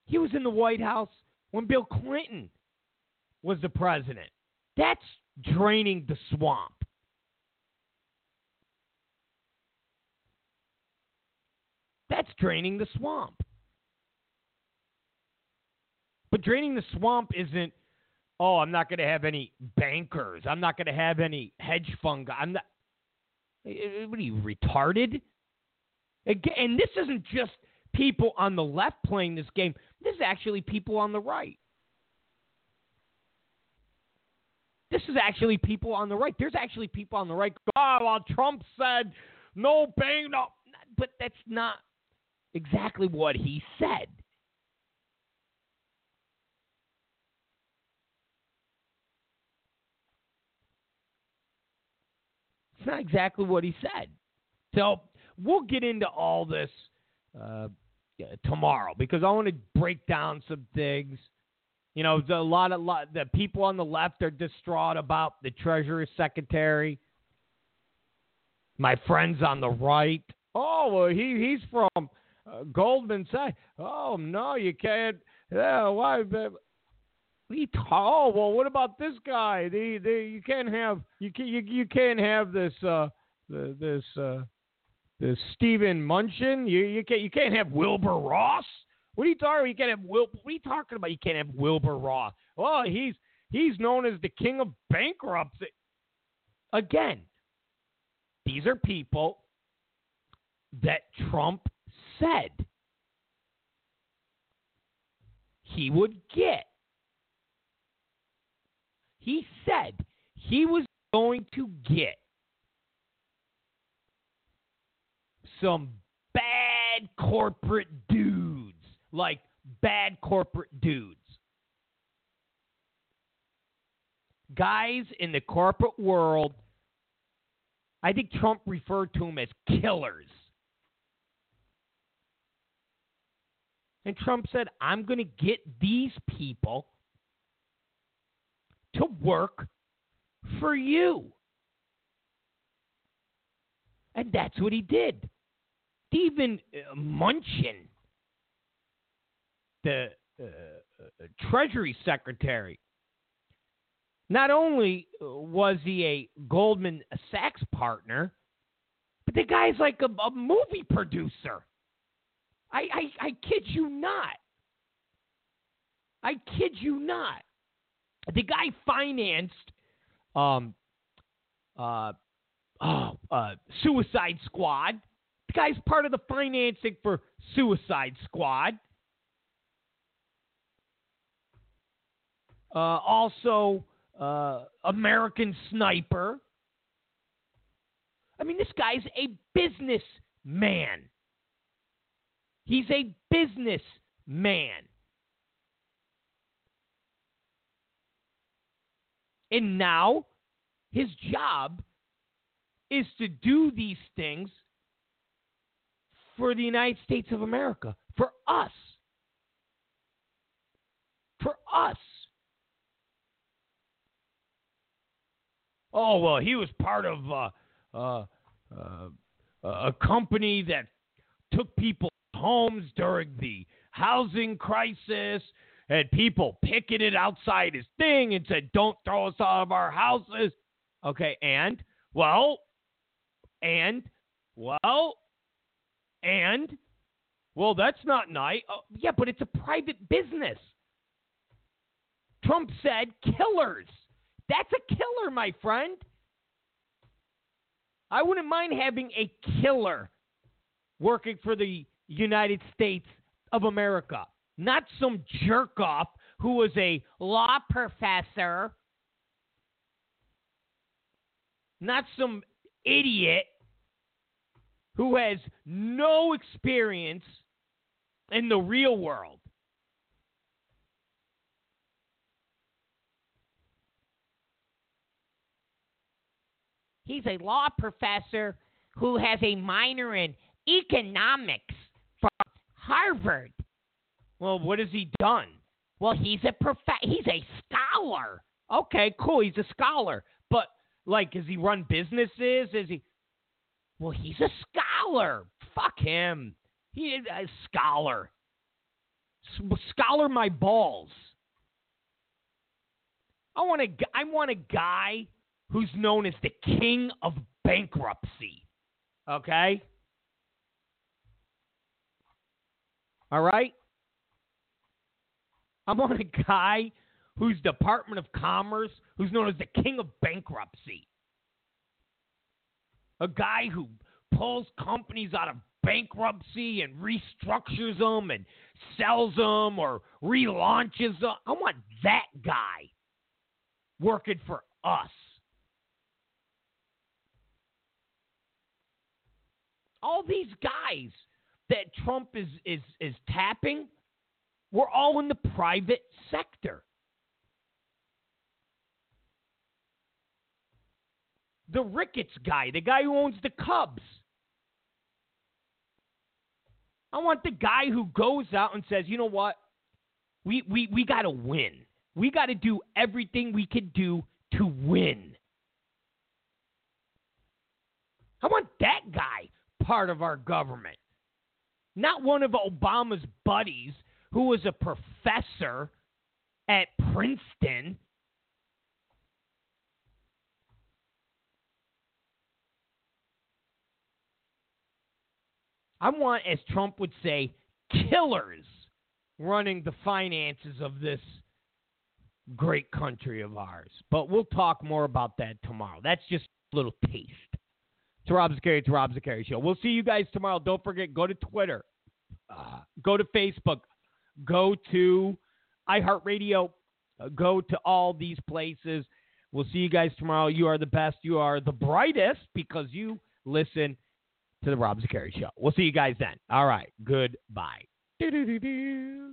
He was in the White House when Bill Clinton was the president. That's draining the swamp. That's draining the swamp. But draining the swamp isn't, oh, I'm not going to have any bankers. I'm not going to have any hedge fund. I'm not. Eh, what are you retarded? And this isn't just people on the left playing this game. This is actually people on the right. This is actually people on the right. There's actually people on the right. Oh, well, Trump said no bang, no. But that's not exactly what he said. It's not exactly what he said. So we'll get into all this uh, tomorrow because I want to break down some things. You know, a lot of lot, the people on the left are distraught about the Treasury Secretary. My friends on the right, oh, well, he he's from uh, Goldman Sachs. Oh no, you can't. Yeah, why? We oh well. What about this guy? The, the you can't have you can you, you can't have this uh this uh this Steven Mnuchin. You you can't you can't have Wilbur Ross. What are you talking? about? You can't have Wil. What are you talking about? You can't have Wilbur Ross. Well, he's he's known as the king of bankruptcy. Again, these are people that Trump said he would get. He said he was going to get some bad corporate dudes, like bad corporate dudes. Guys in the corporate world, I think Trump referred to them as killers. And Trump said, I'm going to get these people to work for you. And that's what he did. Steven uh, Mnuchin, the uh, uh, Treasury Secretary, not only was he a Goldman Sachs partner, but the guy's like a, a movie producer. I, I, I kid you not. I kid you not. The guy financed um uh oh uh Suicide Squad. The guy's part of the financing for Suicide Squad. Uh, also, uh, American Sniper. I mean, this guy's a businessman. He's a businessman. And now his job is to do these things for the United States of America, for us. For us. Oh, well, he was part of uh, uh, uh, a company that took people's homes during the housing crisis and people picketed outside his thing and said, Don't throw us out of our houses. Okay, and, well, and, well, and, well, that's not nice. Oh, yeah, but it's a private business. Trump said killers. That's a killer, my friend. I wouldn't mind having a killer working for the United States of America, not some jerk off who was a law professor, not some idiot who has no experience in the real world. He's a law professor who has a minor in economics Harvard. Well, what has he done? Well, he's a prof- he's a scholar. Okay, cool. He's a scholar. But like, has he run businesses? Is he? Well, he's a scholar. Fuck him. He is a scholar. Scholar my balls. I want a I want a guy who's known as the king of bankruptcy. Okay? All right? I want a guy who's Department of Commerce, who's known as the king of bankruptcy. A guy who pulls companies out of bankruptcy and restructures them and sells them or relaunches them. I want that guy working for us. All these guys that Trump is is is tapping were all in the private sector. The Ricketts guy, the guy who owns the Cubs. I want the guy who goes out and says, you know what? We we we gotta win. We gotta do everything we can do to win. I want that guy part of our government. Not one of Obama's buddies who was a professor at Princeton. I want, as Trump would say, killers running the finances of this great country of ours. But we'll talk more about that tomorrow. That's just a little taste. To Rob Zicari, it's Rob Zicari Show. We'll see you guys tomorrow. Don't forget, go to Twitter, uh, go to Facebook, go to iHeartRadio, uh, go to all these places. We'll see you guys tomorrow. You are the best. You are the brightest because you listen to the Rob Zicari Show. We'll see you guys then. All right. Goodbye. Do-do-do-do.